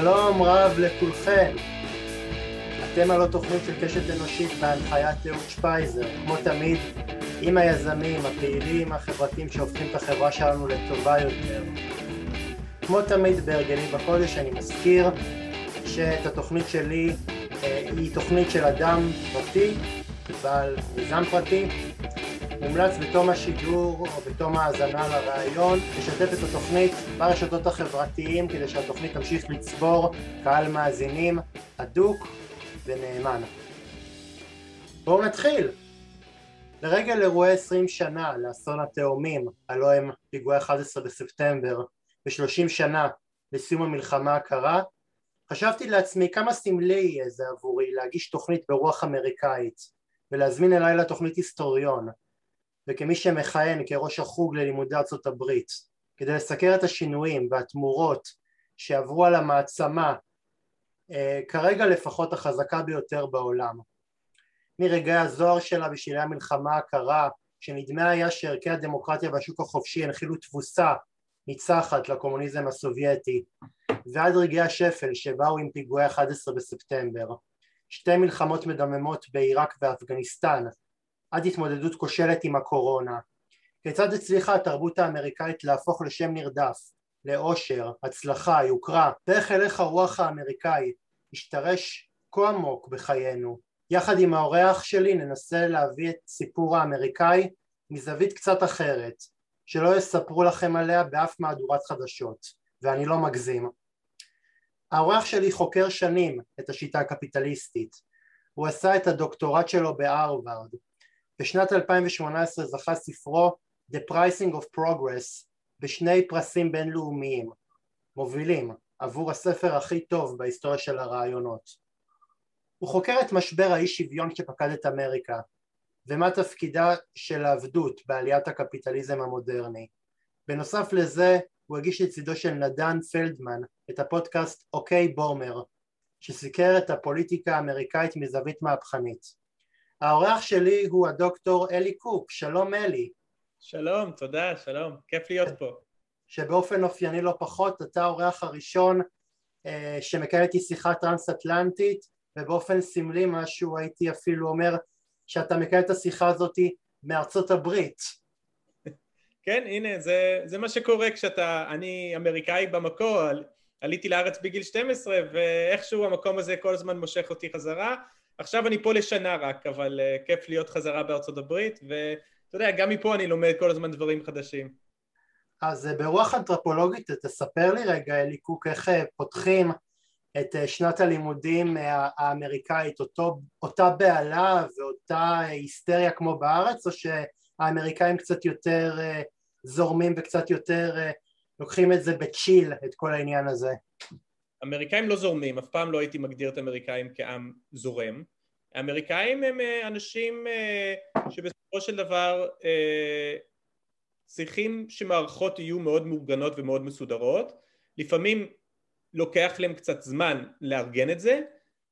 שלום רב לכולכם. אתם על התוכנית של קשת אנושית בהנחיית אהוד שפייזר, כמו תמיד, עם היזמים, הפעילים, החברתיים שהופכים את החברה שלנו לטובה יותר. כמו תמיד בהרגלי בקודש אני מזכיר שאת התוכנית שלי אה, היא תוכנית של אדם פרטי, בעל מיזם פרטי, מומלץ בתום השידור או בתום ההאזנה לראיון לשתף את התוכנית ברשתות החברתיים כדי שהתוכנית תמשיך לצבור קהל מאזינים הדוק ונאמן. בואו נתחיל! לרגל אירועי 20 שנה לאסון התאומים, הלא הם פיגועי 11 בספטמבר, ו-30 שנה לסיום המלחמה הקרה, חשבתי לעצמי כמה סמלי יהיה זה עבורי להגיש תוכנית ברוח אמריקאית ולהזמין אליי לתוכנית היסטוריון וכמי שמכהן כראש החוג ללימודי ארצות הברית כדי לסקר את השינויים והתמורות שעברו על המעצמה אה, כרגע לפחות החזקה ביותר בעולם. מרגעי הזוהר שלה בשלהי המלחמה הקרה שנדמה היה שערכי הדמוקרטיה והשוק החופשי הנחילו תבוסה ניצחת לקומוניזם הסובייטי ועד רגעי השפל שבאו עם פיגועי 11 בספטמבר. שתי מלחמות מדממות בעיראק ואפגניסטן עד התמודדות כושלת עם הקורונה. כיצד הצליחה התרבות האמריקאית להפוך לשם נרדף לאושר, הצלחה, יוקרה דרך הלך הרוח האמריקאי השתרש כה עמוק בחיינו? יחד עם האורח שלי ננסה להביא את סיפור האמריקאי מזווית קצת אחרת שלא יספרו לכם עליה באף מהדורת חדשות ואני לא מגזים. האורח שלי חוקר שנים את השיטה הקפיטליסטית. הוא עשה את הדוקטורט שלו בהרווארד בשנת 2018 זכה ספרו The Pricing of Progress בשני פרסים בינלאומיים מובילים עבור הספר הכי טוב בהיסטוריה של הרעיונות. הוא חוקר את משבר האי שוויון שפקד את אמריקה ומה תפקידה של העבדות בעליית הקפיטליזם המודרני. בנוסף לזה הוא הגיש לצידו של נדן פלדמן את הפודקאסט אוקיי בומר שסיקר את הפוליטיקה האמריקאית מזווית מהפכנית. האורח שלי הוא הדוקטור אלי קוק, שלום אלי. שלום, תודה, שלום, כיף להיות פה. שבאופן אופייני לא פחות, אתה האורח הראשון אה, שמקיים איתי שיחה טרנס-אטלנטית, ובאופן סמלי משהו הייתי אפילו אומר שאתה מקיים את השיחה הזאת מארצות הברית. כן, הנה, זה, זה מה שקורה כשאתה, אני אמריקאי במקור, עליתי לארץ בגיל 12, ואיכשהו המקום הזה כל הזמן מושך אותי חזרה. עכשיו אני פה לשנה רק, אבל uh, כיף להיות חזרה בארצות הברית, ואתה יודע, גם מפה אני לומד כל הזמן דברים חדשים. אז uh, ברוח אנתרופולוגית, תספר לי רגע, אלי קוק, איך uh, פותחים את שנת הלימודים האמריקאית, אותו, אותה בהלה ואותה היסטריה כמו בארץ, או שהאמריקאים קצת יותר זורמים וקצת יותר לוקחים את זה בצ'יל, את כל העניין הזה? אמריקאים לא זורמים, אף פעם לא הייתי מגדיר את האמריקאים כעם זורם. האמריקאים הם אה, אנשים אה, שבסופו של דבר אה, צריכים שמערכות יהיו מאוד מאורגנות ומאוד מסודרות. לפעמים לוקח להם קצת זמן לארגן את זה,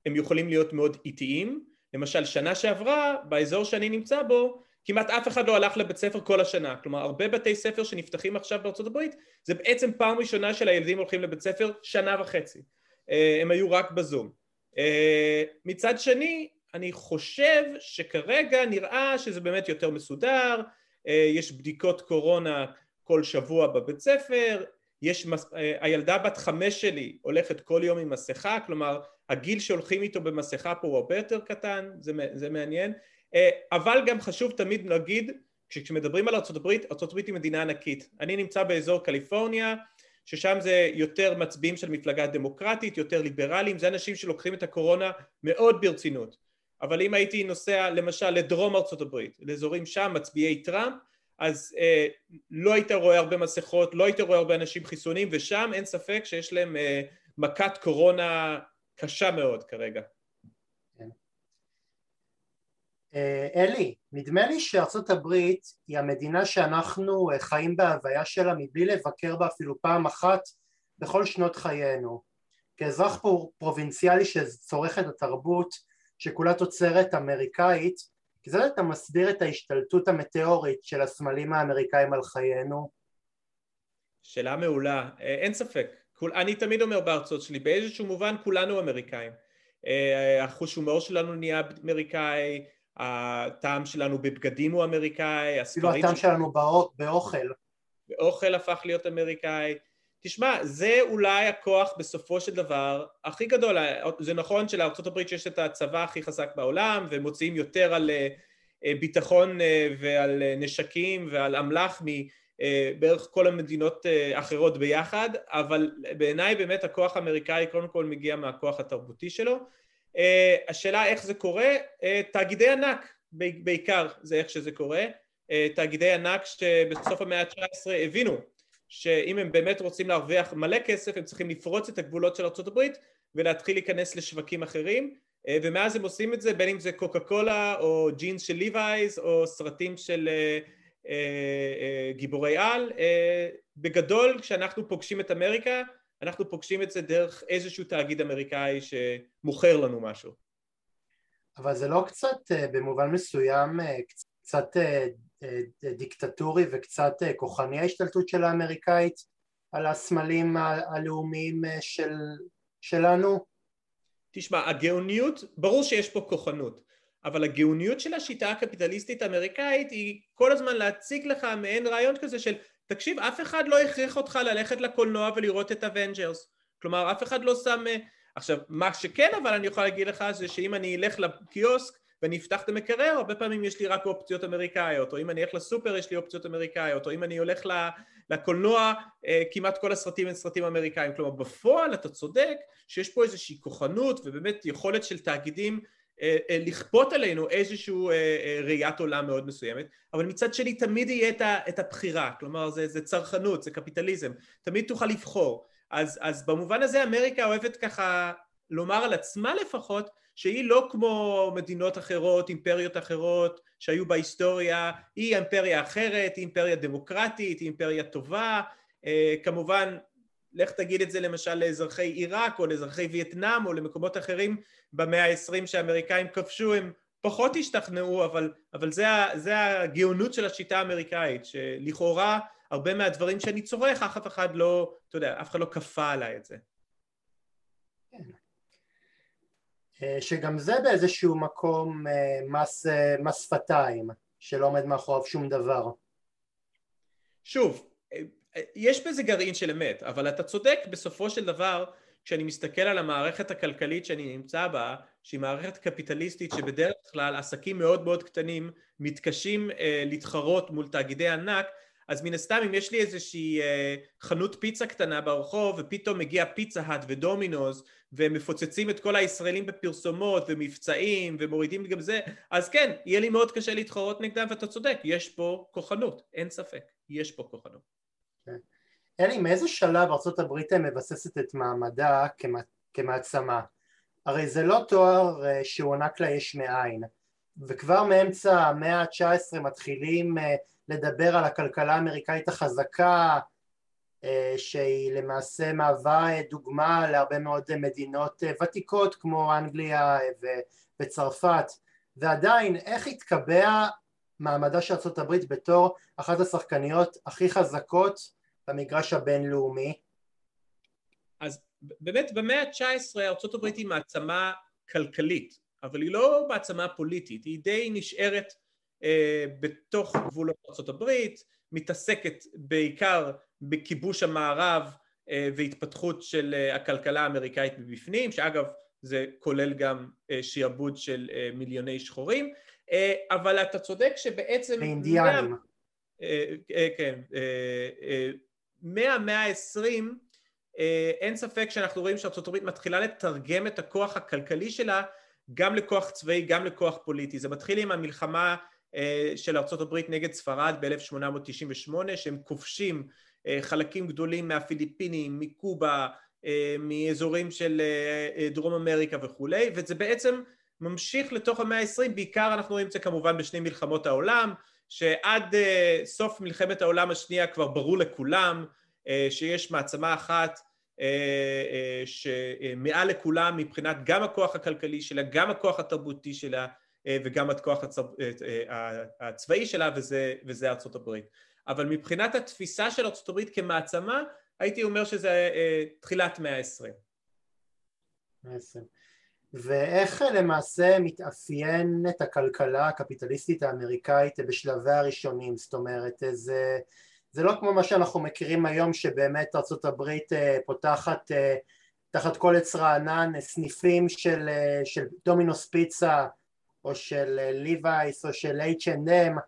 הם יכולים להיות מאוד איטיים. למשל שנה שעברה באזור שאני נמצא בו כמעט אף אחד לא הלך לבית ספר כל השנה, כלומר הרבה בתי ספר שנפתחים עכשיו בארצות הברית זה בעצם פעם ראשונה של הילדים הולכים לבית ספר שנה וחצי, אה, הם היו רק בזום. אה, מצד שני אני חושב שכרגע נראה שזה באמת יותר מסודר, אה, יש בדיקות קורונה כל שבוע בבית ספר, יש, הילדה בת חמש שלי הולכת כל יום עם מסכה, כלומר הגיל שהולכים איתו במסכה פה הוא הרבה יותר קטן, זה, זה מעניין אבל גם חשוב תמיד להגיד כשמדברים על ארה"ב, ארה"ב היא מדינה ענקית. אני נמצא באזור קליפורניה, ששם זה יותר מצביעים של מפלגה דמוקרטית, יותר ליברליים, זה אנשים שלוקחים את הקורונה מאוד ברצינות. אבל אם הייתי נוסע למשל לדרום הברית, לאזורים שם, מצביעי טראמפ, אז אה, לא היית רואה הרבה מסכות, לא היית רואה הרבה אנשים חיסונים, ושם אין ספק שיש להם אה, מכת קורונה קשה מאוד כרגע. אה, אלי, נדמה לי שארצות הברית היא המדינה שאנחנו אה, חיים בהוויה שלה מבלי לבקר בה אפילו פעם אחת בכל שנות חיינו. כאזרח פרובינציאלי שצורך את התרבות שכולה תוצרת אמריקאית, כיצד אתה מסביר את ההשתלטות המטאורית של הסמלים האמריקאים על חיינו? שאלה מעולה, אה, אין ספק. אני תמיד אומר בהרצאות שלי, באיזשהו מובן כולנו אמריקאים. אה, החוש הומור שלנו נהיה אמריקאי, הטעם שלנו בבגדים הוא אמריקאי, הספרים... אפילו הטעם שלנו באוכל. באוכל הפך להיות אמריקאי. תשמע, זה אולי הכוח בסופו של דבר הכי גדול. זה נכון שלארה"ב יש את הצבא הכי חזק בעולם, והם מוציאים יותר על אה, ביטחון אה, ועל נשקים ועל אמל"ח מבערך כל המדינות האחרות ביחד, אבל בעיניי באמת הכוח האמריקאי קודם כל מגיע מהכוח התרבותי שלו. אה, השאלה איך זה קורה, אה, תאגידי ענק בעיקר זה איך שזה קורה, אה, תאגידי ענק שבסוף המאה ה-19 הבינו שאם הם באמת רוצים להרוויח מלא כסף הם צריכים לפרוץ את הגבולות של ארה"ב ולהתחיל להיכנס לשווקים אחרים. ומאז הם עושים את זה בין אם זה קוקה קולה או ג'ינס של ליווייז או סרטים של גיבורי על. בגדול כשאנחנו פוגשים את אמריקה אנחנו פוגשים את זה דרך איזשהו תאגיד אמריקאי שמוכר לנו משהו. אבל זה לא קצת אה, במובן מסוים אה, קצת אה, דיקטטורי וקצת כוחני ההשתלטות של האמריקאית על הסמלים הלאומיים של, שלנו? תשמע, הגאוניות, ברור שיש פה כוחנות, אבל הגאוניות של השיטה הקפיטליסטית האמריקאית היא כל הזמן להציג לך מעין רעיון כזה של תקשיב, אף אחד לא הכריח אותך ללכת לקולנוע ולראות את אבנג'רס. כלומר, אף אחד לא שם... אה, עכשיו, מה שכן אבל אני יכול להגיד לך זה שאם אני אלך לקיוסק ואני אפתח את המקרר, הרבה פעמים יש לי רק אופציות אמריקאיות, או אם אני אלך לסופר יש לי אופציות אמריקאיות, או אם אני הולך לקולנוע, אה, כמעט כל הסרטים הם סרטים אמריקאים. כלומר, בפועל אתה צודק שיש פה איזושהי כוחנות ובאמת יכולת של תאגידים לכפות עלינו איזושהי אה, ראיית עולם מאוד מסוימת, אבל מצד שני תמיד יהיה את הבחירה, כלומר זה, זה צרכנות, זה קפיטליזם, תמיד תוכל לבחור. אז, אז במובן הזה אמריקה אוהבת ככה לומר על עצמה לפחות שהיא לא כמו מדינות אחרות, אימפריות אחרות שהיו בהיסטוריה, היא אימפריה אחרת, היא אימפריה דמוקרטית, היא אימפריה טובה, כמובן לך תגיד את זה למשל לאזרחי עיראק או לאזרחי וייטנאם או למקומות אחרים במאה העשרים שהאמריקאים כבשו הם פחות השתכנעו אבל, אבל זה, זה הגאונות של השיטה האמריקאית שלכאורה הרבה מהדברים שאני צורך אף אחד לא, אתה יודע, אף אחד לא כפה עליי את זה. כן. אה, שגם זה באיזשהו מקום אה, מס, אה, מס שפתיים שלא עומד מאחוריו שום דבר. שוב, יש בזה גרעין של אמת, אבל אתה צודק בסופו של דבר כשאני מסתכל על המערכת הכלכלית שאני נמצא בה, שהיא מערכת קפיטליסטית שבדרך כלל עסקים מאוד מאוד קטנים מתקשים אה, להתחרות מול תאגידי ענק, אז מן הסתם אם יש לי איזושהי אה, חנות פיצה קטנה ברחוב ופתאום מגיע פיצה האט ודומינוז והם מפוצצים את כל הישראלים בפרסומות ומבצעים ומורידים גם זה, אז כן, יהיה לי מאוד קשה להתחרות נגדם ואתה צודק, יש פה כוחנות, אין ספק, יש פה כוחנות. אלי, מאיזה שלב ארה"ב מבססת את מעמדה כמעצמה? הרי זה לא תואר אה, שהוענק לה יש מאין, וכבר מאמצע המאה ה-19 מתחילים אה, לדבר על הכלכלה האמריקאית החזקה, אה, שהיא למעשה מהווה דוגמה להרבה מאוד מדינות ותיקות כמו אנגליה וצרפת, ועדיין איך התקבע מעמדה של ארה"ב בתור אחת השחקניות הכי חזקות במגרש הבינלאומי? אז באמת במאה ה-19 ארה"ב היא מעצמה כלכלית, אבל היא לא מעצמה פוליטית, היא די נשארת אה, בתוך גבולות ארה"ב, מתעסקת בעיקר בכיבוש המערב אה, והתפתחות של אה, הכלכלה האמריקאית מבפנים, שאגב זה כולל גם אה, שיעבוד של אה, מיליוני שחורים, אה, אבל אתה צודק שבעצם... האינדיאנים. אה, אה, כן, מהמאה העשרים אין ספק שאנחנו רואים שארצות הברית מתחילה לתרגם את הכוח הכלכלי שלה גם לכוח צבאי, גם לכוח פוליטי. זה מתחיל עם המלחמה של ארצות הברית נגד ספרד ב-1898 שהם כובשים חלקים גדולים מהפיליפינים, מקובה, מאזורים של דרום אמריקה וכולי, וזה בעצם ממשיך לתוך המאה העשרים, בעיקר אנחנו רואים את זה כמובן בשני מלחמות העולם, שעד uh, סוף מלחמת העולם השנייה כבר ברור לכולם uh, שיש מעצמה אחת uh, uh, שמעל לכולם מבחינת גם הכוח הכלכלי שלה, גם הכוח התרבותי שלה uh, וגם הכוח הצ... uh, uh, הצבאי שלה וזה, וזה ארצות הברית. אבל מבחינת התפיסה של ארצות הברית כמעצמה הייתי אומר שזה תחילת מאה העשרים. ואיך למעשה מתאפיינת הכלכלה הקפיטליסטית האמריקאית בשלבי הראשונים, זאת אומרת זה, זה לא כמו מה שאנחנו מכירים היום שבאמת ארה"ב פותחת תחת כל עץ רענן סניפים של, של דומינוס פיצה או של ליווייס או של H&M.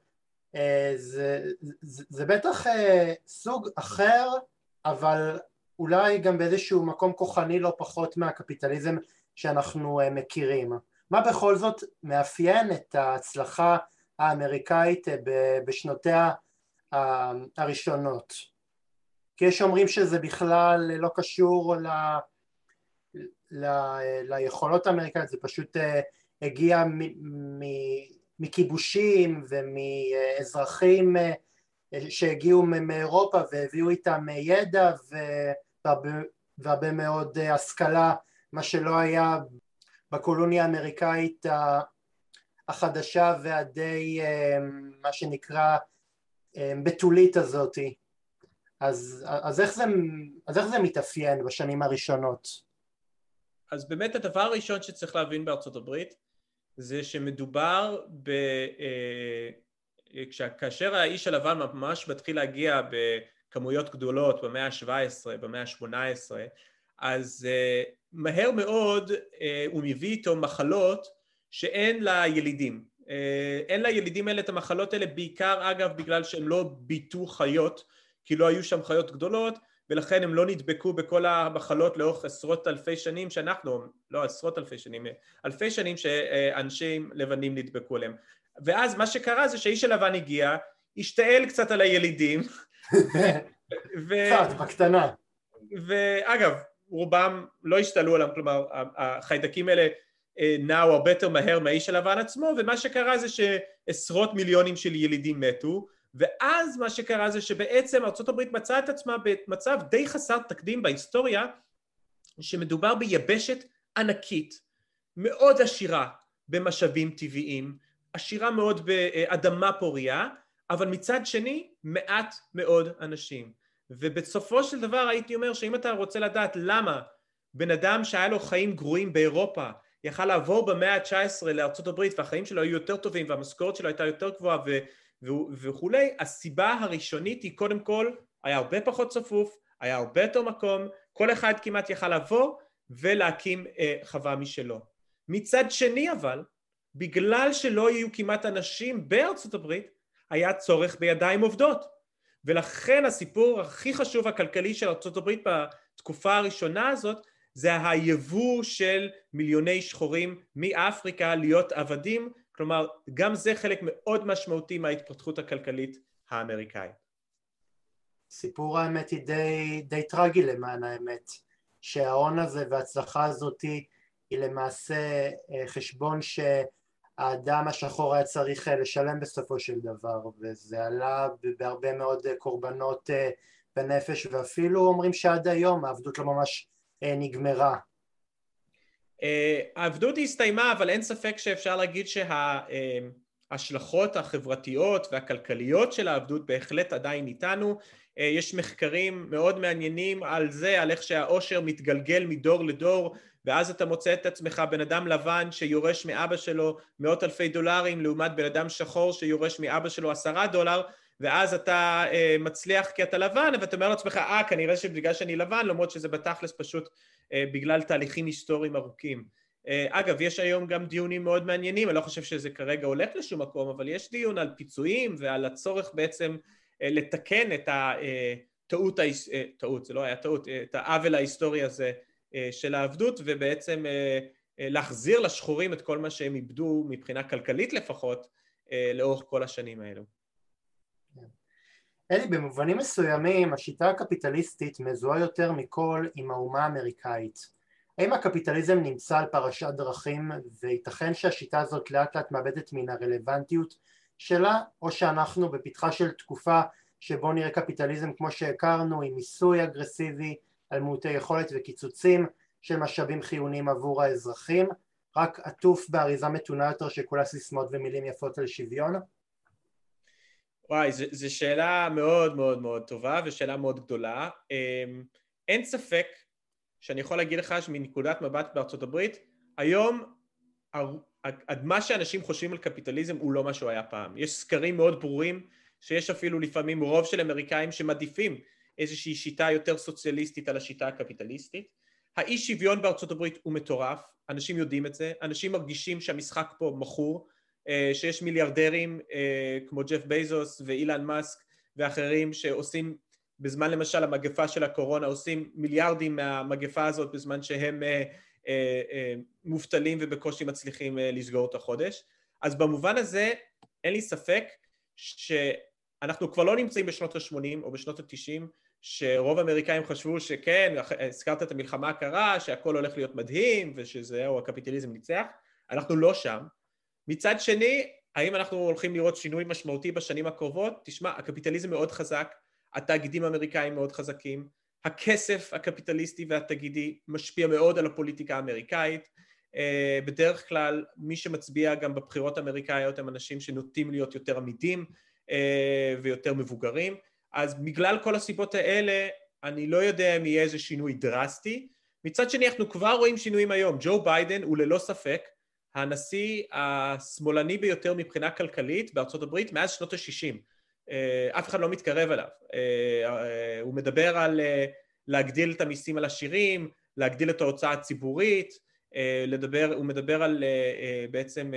זה, זה, זה בטח סוג אחר אבל אולי גם באיזשהו מקום כוחני לא פחות מהקפיטליזם שאנחנו מכירים. מה בכל זאת מאפיין את ההצלחה האמריקאית בשנותיה הראשונות? כי יש אומרים שזה בכלל לא קשור ל... ל... ליכולות האמריקאיות, זה פשוט הגיע מכיבושים ומאזרחים שהגיעו מאירופה והביאו איתם ידע והרבה מאוד השכלה, מה שלא היה בקולוניה האמריקאית החדשה והדי מה שנקרא בתולית הזאתי. אז, אז, אז איך זה מתאפיין בשנים הראשונות? אז באמת הדבר הראשון שצריך להבין בארצות הברית זה שמדובר ב... כאשר האיש הלבן ממש מתחיל להגיע בכמויות גדולות במאה ה-17, במאה ה-18, אז uh, מהר מאוד uh, הוא מביא איתו מחלות שאין לילידים. Uh, אין לילידים האלה את המחלות האלה בעיקר אגב בגלל שהם לא ביטו חיות, כי לא היו שם חיות גדולות ולכן הם לא נדבקו בכל המחלות לאורך עשרות אלפי שנים שאנחנו, לא עשרות אלפי שנים, אלפי שנים שאנשים לבנים נדבקו עליהם. ואז מה שקרה זה שהאיש הלבן הגיע, השתעל קצת על הילידים. קצת, בקטנה. ואגב, רובם לא השתעלו עליהם, כלומר החיידקים האלה אה, נעו הרבה יותר מהר מהאיש הלבן עצמו, ומה שקרה זה שעשרות מיליונים של ילידים מתו, ואז מה שקרה זה שבעצם ארה"ב מצאה את עצמה במצב די חסר תקדים בהיסטוריה, שמדובר ביבשת ענקית, מאוד עשירה במשאבים טבעיים, עשירה מאוד באדמה פוריה, אבל מצד שני מעט מאוד אנשים. ובסופו של דבר הייתי אומר שאם אתה רוצה לדעת למה בן אדם שהיה לו חיים גרועים באירופה יכל לעבור במאה ה-19 לארצות הברית והחיים שלו היו יותר טובים והמשכורת שלו הייתה יותר גבוהה וכולי, הסיבה הראשונית היא קודם כל היה הרבה פחות צפוף, היה הרבה יותר מקום, כל אחד כמעט יכל לבוא ולהקים אה, חווה משלו. מצד שני אבל בגלל שלא היו כמעט אנשים בארצות הברית, היה צורך בידיים עובדות. ולכן הסיפור הכי חשוב הכלכלי של הברית בתקופה הראשונה הזאת זה היבוא של מיליוני שחורים מאפריקה להיות עבדים, כלומר גם זה חלק מאוד משמעותי מההתפתחות הכלכלית האמריקאית. סיפור האמת היא די, די טרגי למען האמת, שההון הזה וההצלחה הזאת היא למעשה אה, חשבון ש... האדם השחור היה צריך אה, לשלם בסופו של דבר וזה עלה בהרבה מאוד אה, קורבנות אה, בנפש ואפילו אומרים שעד היום העבדות לא ממש נגמרה. העבדות הסתיימה אבל אין ספק שאפשר להגיד שההשלכות החברתיות והכלכליות של העבדות בהחלט עדיין איתנו יש מחקרים מאוד מעניינים על זה, על איך שהעושר מתגלגל מדור לדור ואז אתה מוצא את עצמך בן אדם לבן שיורש מאבא שלו מאות אלפי דולרים לעומת בן אדם שחור שיורש מאבא שלו עשרה דולר ואז אתה אה, מצליח כי אתה לבן ואתה אומר לעצמך אה כנראה שבגלל שאני לבן למרות שזה בתכלס פשוט אה, בגלל תהליכים היסטוריים ארוכים. אה, אגב יש היום גם דיונים מאוד מעניינים אני לא חושב שזה כרגע הולך לשום מקום אבל יש דיון על פיצויים ועל הצורך בעצם אה, לתקן את הטעות, אה, טעות זה לא היה טעות, את העוול ההיסטורי הזה אה, של העבדות ובעצם אה, אה, להחזיר לשחורים את כל מה שהם איבדו מבחינה כלכלית לפחות לאורך כל השנים האלו. אלי, במובנים מסוימים השיטה הקפיטליסטית מזוהה יותר מכל עם האומה האמריקאית. האם הקפיטליזם נמצא על פרשת דרכים וייתכן שהשיטה הזאת לאט לאט מאבדת מן הרלוונטיות שלה או שאנחנו בפתחה של תקופה שבו נראה קפיטליזם כמו שהכרנו עם מיסוי אגרסיבי על מעוטי יכולת וקיצוצים של משאבים חיוניים עבור האזרחים, רק עטוף באריזה מתונה יותר שכולה סיסמאות ומילים יפות על שוויון? וואי, זו שאלה מאוד מאוד מאוד טובה ושאלה מאוד גדולה. אמ, אין ספק שאני יכול להגיד לך שמנקודת מבט בארצות הברית, היום מה שאנשים חושבים על קפיטליזם הוא לא מה שהוא היה פעם. יש סקרים מאוד ברורים שיש אפילו לפעמים רוב של אמריקאים שמעדיפים איזושהי שיטה יותר סוציאליסטית על השיטה הקפיטליסטית. האי שוויון בארצות הברית הוא מטורף, אנשים יודעים את זה, אנשים מרגישים שהמשחק פה מכור, אה, שיש מיליארדרים אה, כמו ג'ף בייזוס ואילן מאסק ואחרים שעושים בזמן למשל המגפה של הקורונה עושים מיליארדים מהמגפה הזאת בזמן שהם אה, מובטלים ובקושי מצליחים לסגור את החודש אז במובן הזה אין לי ספק שאנחנו כבר לא נמצאים בשנות ה-80 או בשנות ה-90 שרוב האמריקאים חשבו שכן, הזכרת את המלחמה הקרה, שהכל הולך להיות מדהים ושזהו הקפיטליזם ניצח, אנחנו לא שם. מצד שני, האם אנחנו הולכים לראות שינוי משמעותי בשנים הקרובות? תשמע, הקפיטליזם מאוד חזק, התאגידים האמריקאים מאוד חזקים, הכסף הקפיטליסטי והתאגידי משפיע מאוד על הפוליטיקה האמריקאית, אה, בדרך כלל מי שמצביע גם בבחירות האמריקאיות הם אנשים שנוטים להיות יותר עמידים אה, ויותר מבוגרים אז בגלל כל הסיבות האלה אני לא יודע אם יהיה איזה שינוי דרסטי. מצד שני אנחנו כבר רואים שינויים היום. ג'ו ביידן הוא ללא ספק הנשיא השמאלני ביותר מבחינה כלכלית בארצות הברית מאז שנות ה-60. אה, אף אחד לא מתקרב אליו. אה, אה, הוא מדבר על להגדיל את המיסים על עשירים, להגדיל את ההוצאה הציבורית, לדבר, הוא מדבר על בעצם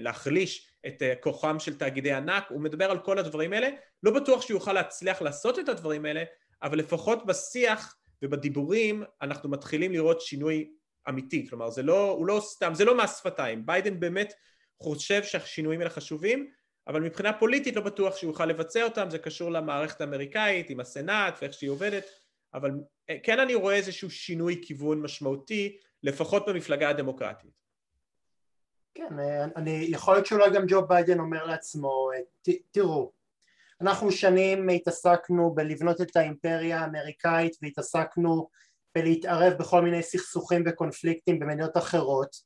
להחליש את אה, כוחם של תאגידי ענק, הוא מדבר על כל הדברים האלה, לא בטוח שהוא יוכל להצליח לעשות את הדברים האלה, אבל לפחות בשיח ובדיבורים אנחנו מתחילים לראות שינוי אמיתי, כלומר זה לא, הוא לא סתם, זה לא מס שפתיים, ביידן באמת חושב שהשינויים האלה חשובים, אבל מבחינה פוליטית לא בטוח שהוא יוכל לבצע אותם, זה קשור למערכת האמריקאית, עם הסנאט ואיך שהיא עובדת, אבל אה, כן אני רואה איזשהו שינוי כיוון משמעותי, לפחות במפלגה הדמוקרטית. כן, אה, אני, יכול להיות שאולי גם ג'ו ביידן אומר לעצמו, אה, ת, תראו, אנחנו שנים התעסקנו בלבנות את האימפריה האמריקאית והתעסקנו בלהתערב בכל מיני סכסוכים וקונפליקטים במדינות אחרות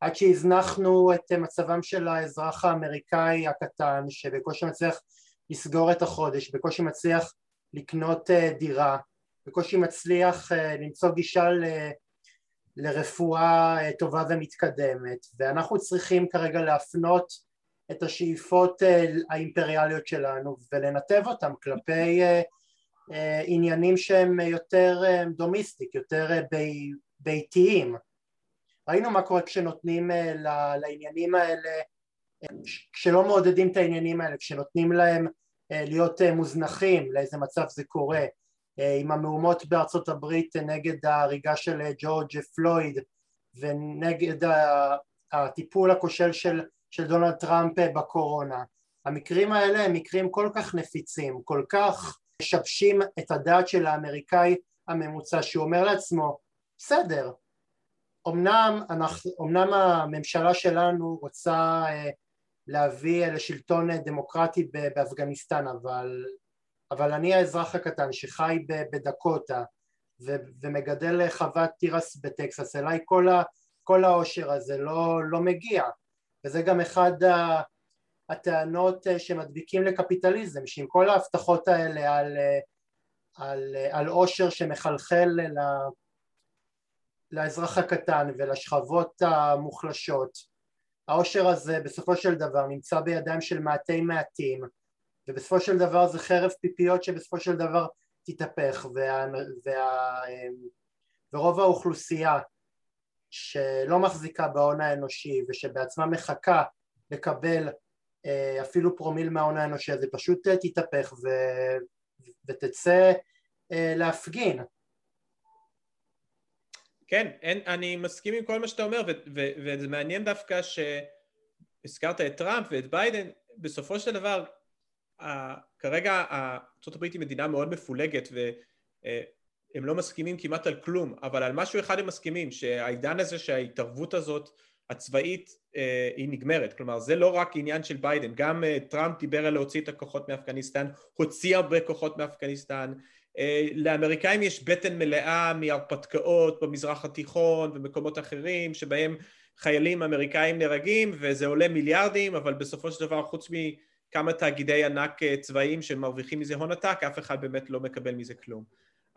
עד שהזנחנו את מצבם של האזרח האמריקאי הקטן שבקושי מצליח לסגור את החודש, בקושי מצליח לקנות אה, דירה, בקושי מצליח למצוא גישה לרפואה אה, טובה ומתקדמת ואנחנו צריכים כרגע להפנות את השאיפות אה, האימפריאליות שלנו ולנתב אותם כלפי אה, עניינים שהם יותר דומיסטיק, יותר בי, ביתיים. ראינו מה קורה כשנותנים לעניינים האלה, כשלא מעודדים את העניינים האלה, כשנותנים להם להיות מוזנחים, לאיזה מצב זה קורה, עם המהומות בארצות הברית נגד ההריגה של אה, ג'ורג' פלויד ונגד הטיפול הכושל של, של דונלד טראמפ אה, בקורונה. המקרים האלה הם מקרים כל כך נפיצים, כל כך משבשים את הדעת של האמריקאי הממוצע שהוא אומר לעצמו בסדר, אמנם, אנחנו, אמנם הממשלה שלנו רוצה להביא לשלטון דמוקרטי באפגניסטן אבל אבל אני האזרח הקטן שחי בדקוטה ו- ומגדל חוות תירס בטקסס, אליי כל, ה- כל העושר הזה לא, לא מגיע. וזה גם אחד הטענות אה, שמדביקים לקפיטליזם שעם כל ההבטחות האלה על, אה, על, אה, על עושר שמחלחל ל- לאזרח הקטן ולשכבות המוחלשות העושר הזה בסופו של דבר נמצא בידיים של מעטי מעטים ובסופו של דבר זה חרב פיפיות שבסופו של דבר תתהפך וה, וה, ורוב האוכלוסייה שלא מחזיקה בהון האנושי ושבעצמה מחכה לקבל אה, אפילו פרומיל מההון האנושי הזה פשוט אה, תתהפך ו, ותצא אה, להפגין. כן, אין, אני מסכים עם כל מה שאתה אומר וזה מעניין דווקא שהזכרת את טראמפ ואת ביידן בסופו של דבר כרגע ארה"ב היא מדינה מאוד מפולגת והם לא מסכימים כמעט על כלום, אבל על משהו אחד הם מסכימים, שהעידן הזה שההתערבות הזאת הצבאית אה, היא נגמרת, כלומר זה לא רק עניין של ביידן, גם אה, טראמפ דיבר על להוציא את הכוחות מאפגניסטן, הוציא הרבה כוחות מאפגניסטן, אה, לאמריקאים יש בטן מלאה מהרפתקאות במזרח התיכון ומקומות אחרים שבהם חיילים אמריקאים נהרגים וזה עולה מיליארדים אבל בסופו של דבר חוץ מ... כמה תאגידי ענק צבאיים שמרוויחים מזה הון עתק, אף אחד באמת לא מקבל מזה כלום.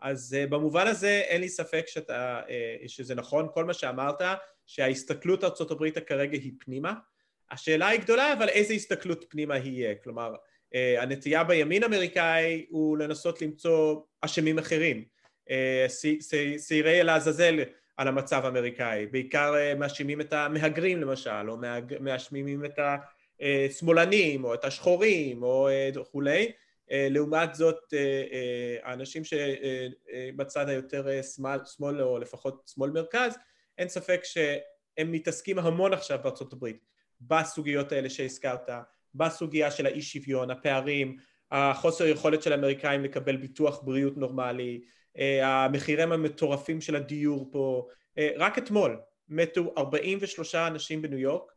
אז במובן הזה אין לי ספק שאתה, שזה נכון, כל מה שאמרת, שההסתכלות ארה"ב כרגע היא פנימה. השאלה היא גדולה, אבל איזה הסתכלות פנימה יהיה? כלומר, הנטייה בימין אמריקאי הוא לנסות למצוא אשמים אחרים. שעירי אל העזאזל על המצב האמריקאי, בעיקר מאשימים את המהגרים למשל, או מאשימים את השמאלנים, או את השחורים, או וכולי, לעומת זאת האנשים שבצד היותר שמאל, שמאל או לפחות שמאל מרכז, אין ספק שהם מתעסקים המון עכשיו בארצות הברית בסוגיות האלה שהזכרת, בסוגיה של האי שוויון, הפערים, החוסר יכולת של האמריקאים לקבל ביטוח בריאות נורמלי, המחירים המטורפים של הדיור פה, רק אתמול מתו 43 אנשים בניו יורק,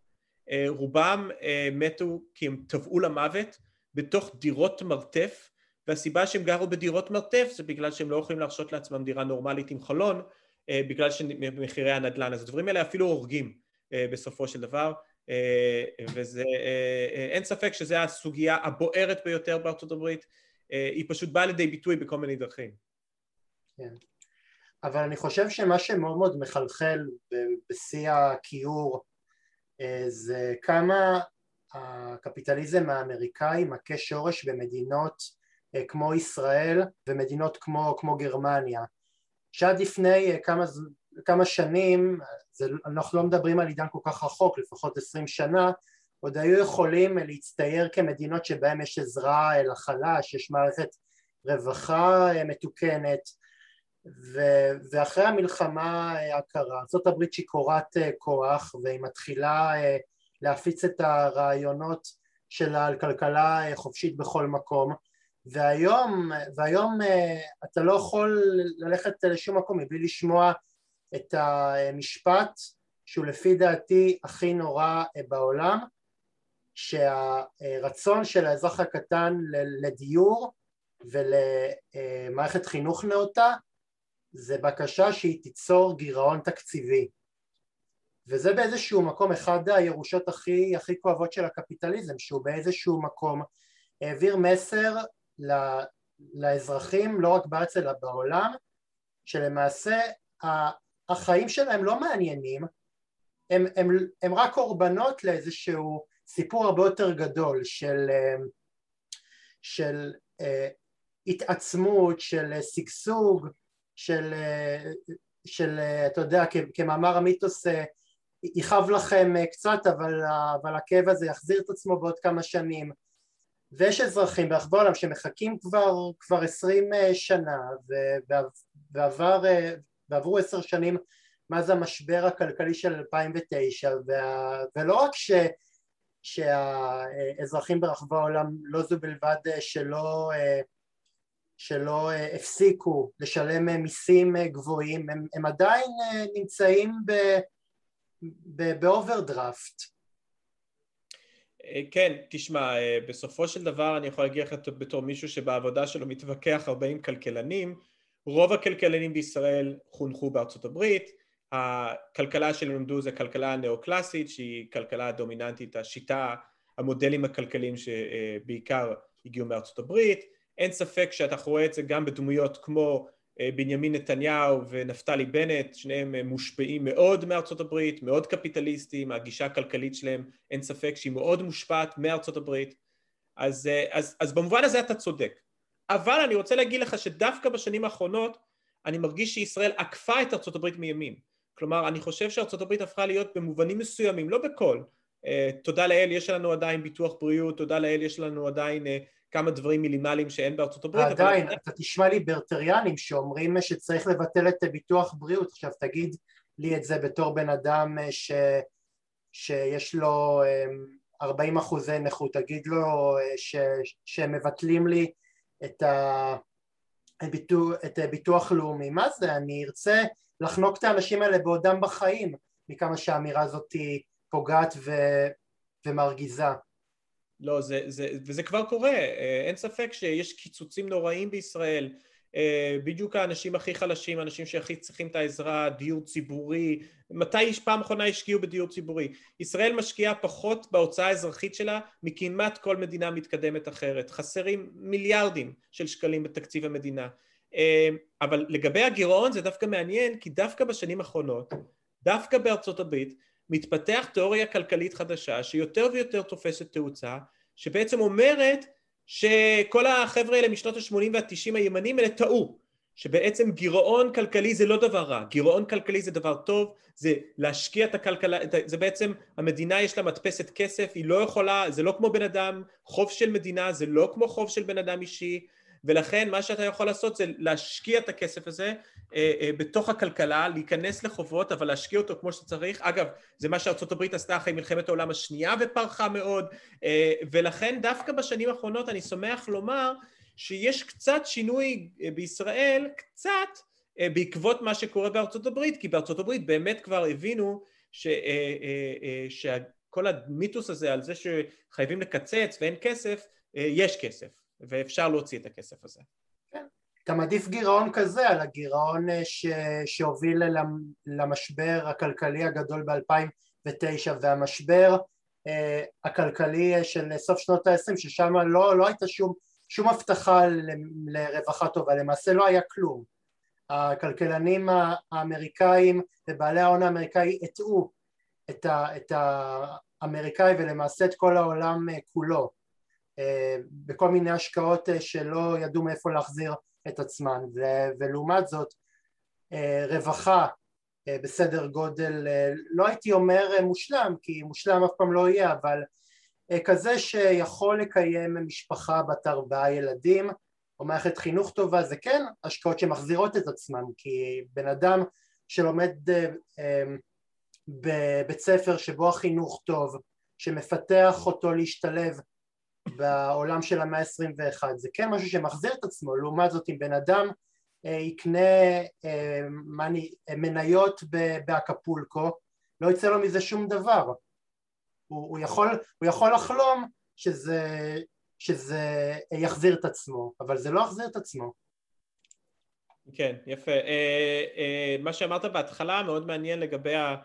רובם מתו כי הם טבעו למוות בתוך דירות מרתף והסיבה שהם גרו בדירות מרתף זה בגלל שהם לא יכולים להרשות לעצמם דירה נורמלית עם חלון בגלל שמחירי הנדל"ן, אז הדברים האלה אפילו הורגים בסופו של דבר וזה, אין ספק שזו הסוגיה הבוערת ביותר בארצות הברית, היא פשוט באה לידי ביטוי בכל מיני דרכים. כן, אבל אני חושב שמה שמאוד מאוד מחלחל בשיא הכיעור זה כמה הקפיטליזם האמריקאי מכה שורש במדינות כמו ישראל ומדינות כמו, כמו גרמניה. שעד לפני כמה, כמה שנים, זה, אנחנו לא מדברים על עידן כל כך רחוק, לפחות עשרים שנה, עוד היו יכולים להצטייר כמדינות שבהן יש עזרה לחלש, יש מערכת רווחה מתוקנת ו, ואחרי המלחמה הקרה, ארה"ב שיכורת כוח והיא מתחילה להפיץ את הרעיונות שלה על כלכלה חופשית בכל מקום והיום, והיום אתה לא יכול ללכת לשום מקום מבלי לשמוע את המשפט שהוא לפי דעתי הכי נורא בעולם שהרצון של האזרח הקטן לדיור ולמערכת חינוך נאותה זה בקשה שהיא תיצור גירעון תקציבי. וזה באיזשהו מקום אחד הירושות הכי, הכי כואבות של הקפיטליזם שהוא באיזשהו מקום העביר מסר לאזרחים לא רק בארץ אלא בעולם שלמעשה החיים שלהם לא מעניינים הם, הם, הם רק קורבנות לאיזשהו סיפור הרבה יותר גדול של, של uh, התעצמות, של שגשוג, של, של אתה יודע כמאמר המיתוס יכאב לכם קצת אבל, אבל הכאב הזה יחזיר את עצמו בעוד כמה שנים. ויש אזרחים ברחבי העולם שמחכים כבר, כבר עשרים שנה ועבר, ועברו עשר שנים מאז המשבר הכלכלי של 2009 וה, ולא רק ש, שהאזרחים ברחבי העולם לא זו בלבד שלא, שלא הפסיקו לשלם מיסים גבוהים הם, הם עדיין נמצאים באוברדרפט כן, תשמע, בסופו של דבר אני יכול להגיד לך בתור מישהו שבעבודה שלו מתווכח הרבה עם כלכלנים, רוב הכלכלנים בישראל חונכו בארצות הברית, הכלכלה שהם למדו זה כלכלה נאו-קלאסית שהיא כלכלה דומיננטית, השיטה, המודלים הכלכליים שבעיקר הגיעו מארצות הברית, אין ספק שאתה רואה את זה גם בדמויות כמו בנימין נתניהו ונפתלי בנט, שניהם מושפעים מאוד מארצות הברית, מאוד קפיטליסטים, הגישה הכלכלית שלהם אין ספק שהיא מאוד מושפעת מארצות הברית, אז, אז, אז במובן הזה אתה צודק, אבל אני רוצה להגיד לך שדווקא בשנים האחרונות אני מרגיש שישראל עקפה את ארצות הברית מימין, כלומר אני חושב שארצות הברית הפכה להיות במובנים מסוימים, לא בכל, תודה לאל יש לנו עדיין ביטוח בריאות, תודה לאל יש לנו עדיין כמה דברים מינימליים שאין בארצות הברית. עדיין, אבל... אתה תשמע ליברטריאנים שאומרים שצריך לבטל את ביטוח בריאות, עכשיו תגיד לי את זה בתור בן אדם ש... שיש לו 40 אחוזי נכות, תגיד לו ש... שמבטלים לי את, ה... ביטוח... את ביטוח לאומי, מה זה, אני ארצה לחנוק את האנשים האלה בעודם בחיים, מכמה שהאמירה הזאת פוגעת ו... ומרגיזה. לא, זה, זה, וזה כבר קורה, אין ספק שיש קיצוצים נוראים בישראל, בדיוק האנשים הכי חלשים, האנשים שהכי צריכים את העזרה, דיור ציבורי, מתי פעם אחרונה השקיעו בדיור ציבורי? ישראל משקיעה פחות בהוצאה האזרחית שלה מכמעט כל מדינה מתקדמת אחרת, חסרים מיליארדים של שקלים בתקציב המדינה. אבל לגבי הגירעון זה דווקא מעניין כי דווקא בשנים האחרונות, דווקא בארצות הברית מתפתח תיאוריה כלכלית חדשה שיותר ויותר תופסת תאוצה שבעצם אומרת שכל החבר'ה האלה משנות ה-80 וה-90 הימנים האלה טעו שבעצם גירעון כלכלי זה לא דבר רע, גירעון כלכלי זה דבר טוב, זה להשקיע את הכלכלה, זה בעצם המדינה יש לה מדפסת כסף, היא לא יכולה, זה לא כמו בן אדם, חוב של מדינה זה לא כמו חוב של בן אדם אישי ולכן מה שאתה יכול לעשות זה להשקיע את הכסף הזה בתוך הכלכלה, להיכנס לחובות אבל להשקיע אותו כמו שצריך, אגב זה מה שארצות הברית עשתה אחרי מלחמת העולם השנייה ופרחה מאוד אה, ולכן דווקא בשנים האחרונות אני שמח לומר שיש קצת שינוי בישראל, קצת בעקבות מה שקורה בארצות הברית כי בארצות הברית באמת כבר הבינו ש, שכל המיתוס הזה על זה שחייבים לקצץ ואין כסף, יש כסף ואפשר להוציא את הכסף הזה. כן. גם עדיף גירעון כזה על הגירעון אה, ש... שהוביל למשבר הכלכלי הגדול ב-2009 והמשבר uh, הכלכלי אה, של סוף שנות ה-20 ששם לא, לא הייתה שום, שום הבטחה ל... לרווחה טובה, למעשה לא היה כלום. הכלכלנים האמריקאים ובעלי ההון האמריקאי הטעו את, ה... את האמריקאי ולמעשה את כל העולם כולו בכל מיני השקעות אה, שלא ידעו מאיפה להחזיר את עצמן ולעומת זאת אה, רווחה אה, בסדר גודל לא הייתי אומר מושלם כי מושלם אף פעם לא יהיה אבל כזה שיכול לקיים משפחה בת ארבעה ילדים או מערכת חינוך טובה זה כן השקעות שמחזירות את עצמן כי בן אדם שלומד בבית ספר שבו החינוך טוב שמפתח אותו להשתלב בעולם של המאה ה-21 זה כן משהו שמחזיר את עצמו לעומת זאת אם בן אדם אה, יקנה אה, מני, אה, מניות באקפולקו לא יצא לו מזה שום דבר. הוא, הוא, יכול, הוא יכול לחלום שזה, שזה יחזיר את עצמו אבל זה לא יחזיר את עצמו. כן יפה. מה שאמרת בהתחלה מאוד מעניין לגבי ה...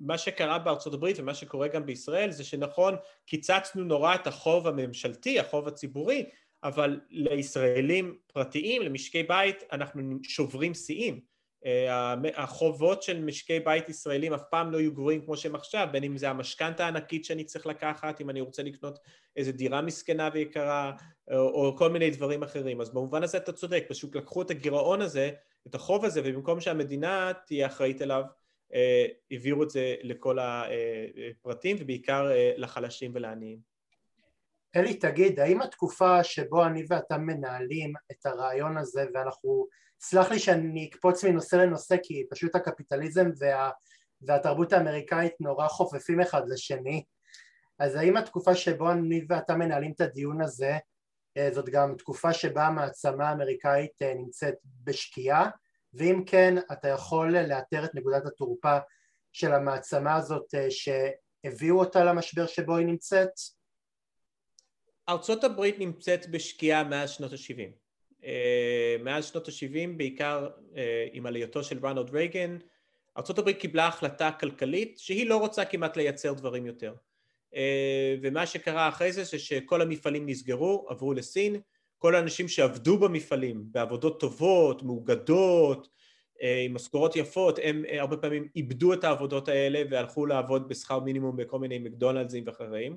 מה שקרה בארצות הברית ומה שקורה גם בישראל זה שנכון קיצצנו נורא את החוב הממשלתי, החוב הציבורי, אבל לישראלים פרטיים, למשקי בית, אנחנו שוברים שיאים. אה, החובות של משקי בית ישראלים אף פעם לא יהיו גרועים כמו שהם עכשיו, בין אם זה המשכנתה הענקית שאני צריך לקחת, אם אני רוצה לקנות איזה דירה מסכנה ויקרה, או, או כל מיני דברים אחרים. אז במובן הזה אתה צודק, פשוט לקחו את הגירעון הזה, את החוב הזה, ובמקום שהמדינה תהיה אחראית אליו, אה, העבירו את זה לכל הפרטים ובעיקר אה, לחלשים ולעניים. אלי תגיד, האם התקופה שבו אני ואתה מנהלים את הרעיון הזה ואנחנו, סלח לי שאני אקפוץ מנושא לנושא כי פשוט הקפיטליזם וה, והתרבות האמריקאית נורא חופפים אחד לשני אז האם התקופה שבו אני ואתה מנהלים את הדיון הזה אה, זאת גם תקופה שבה המעצמה האמריקאית נמצאת בשקיעה ואם כן אתה יכול לאתר את נקודת התורפה של המעצמה הזאת אה, שהביאו אותה למשבר שבו היא נמצאת? ארצות הברית נמצאת בשקיעה מאז שנות ה-70 אה, מאז שנות ה-70 בעיקר אה, עם עלייתו של רונלד רייגן ארצות הברית קיבלה החלטה כלכלית שהיא לא רוצה כמעט לייצר דברים יותר ומה שקרה אחרי זה זה שכל המפעלים נסגרו, עברו לסין כל האנשים שעבדו במפעלים בעבודות טובות, מאוגדות, אה, עם משכורות יפות, הם אה, הרבה פעמים איבדו את העבודות האלה והלכו לעבוד בשכר מינימום בכל מיני מקדונלדסים ואחרים.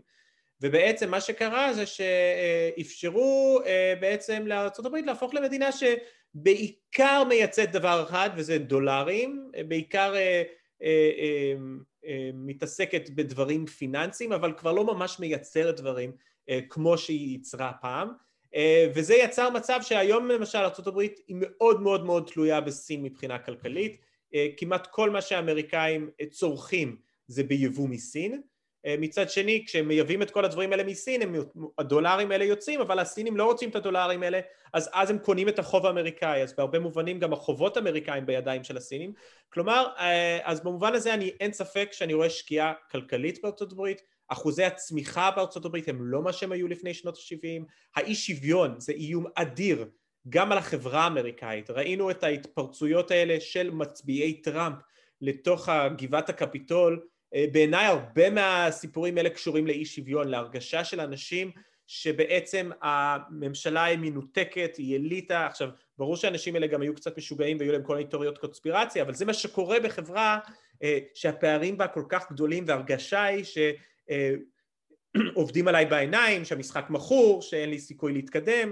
ובעצם מה שקרה זה שאפשרו אה, בעצם לארה"ב להפוך למדינה שבעיקר מייצאת דבר אחד וזה דולרים, בעיקר מתעסקת בדברים פיננסיים אבל כבר לא ממש מייצרת דברים כמו שהיא ייצרה פעם וזה יצר מצב שהיום למשל ארה"ב היא מאוד מאוד מאוד תלויה בסין מבחינה כלכלית. אה, כמעט כל מה שהאמריקאים צורכים זה ביבוא מסין. אה, מצד שני כשהם מייבאים את כל הדברים האלה מסין הם, הדולרים האלה יוצאים אבל הסינים לא רוצים את הדולרים האלה אז אז הם קונים את החוב האמריקאי. אז בהרבה מובנים גם החובות האמריקאים בידיים של הסינים. כלומר אז במובן הזה אני אין ספק שאני רואה שקיעה כלכלית הברית אחוזי הצמיחה בארצות הברית הם לא מה שהם היו לפני שנות ה-70, האי שוויון זה איום אדיר גם על החברה האמריקאית. ראינו את ההתפרצויות האלה של מצביעי טראמפ לתוך גבעת הקפיטול. אה, בעיניי הרבה מהסיפורים האלה קשורים לאי שוויון, להרגשה של אנשים שבעצם הממשלה היא מנותקת, היא אליטה, עכשיו ברור שהאנשים האלה גם היו קצת משוגעים והיו להם כל מיני תיאוריות קונספירציה, אבל זה מה שקורה בחברה אה, שהפערים בה כל כך גדולים והרגשה היא שעובדים עליי בעיניים, שהמשחק מכור, שאין לי סיכוי להתקדם.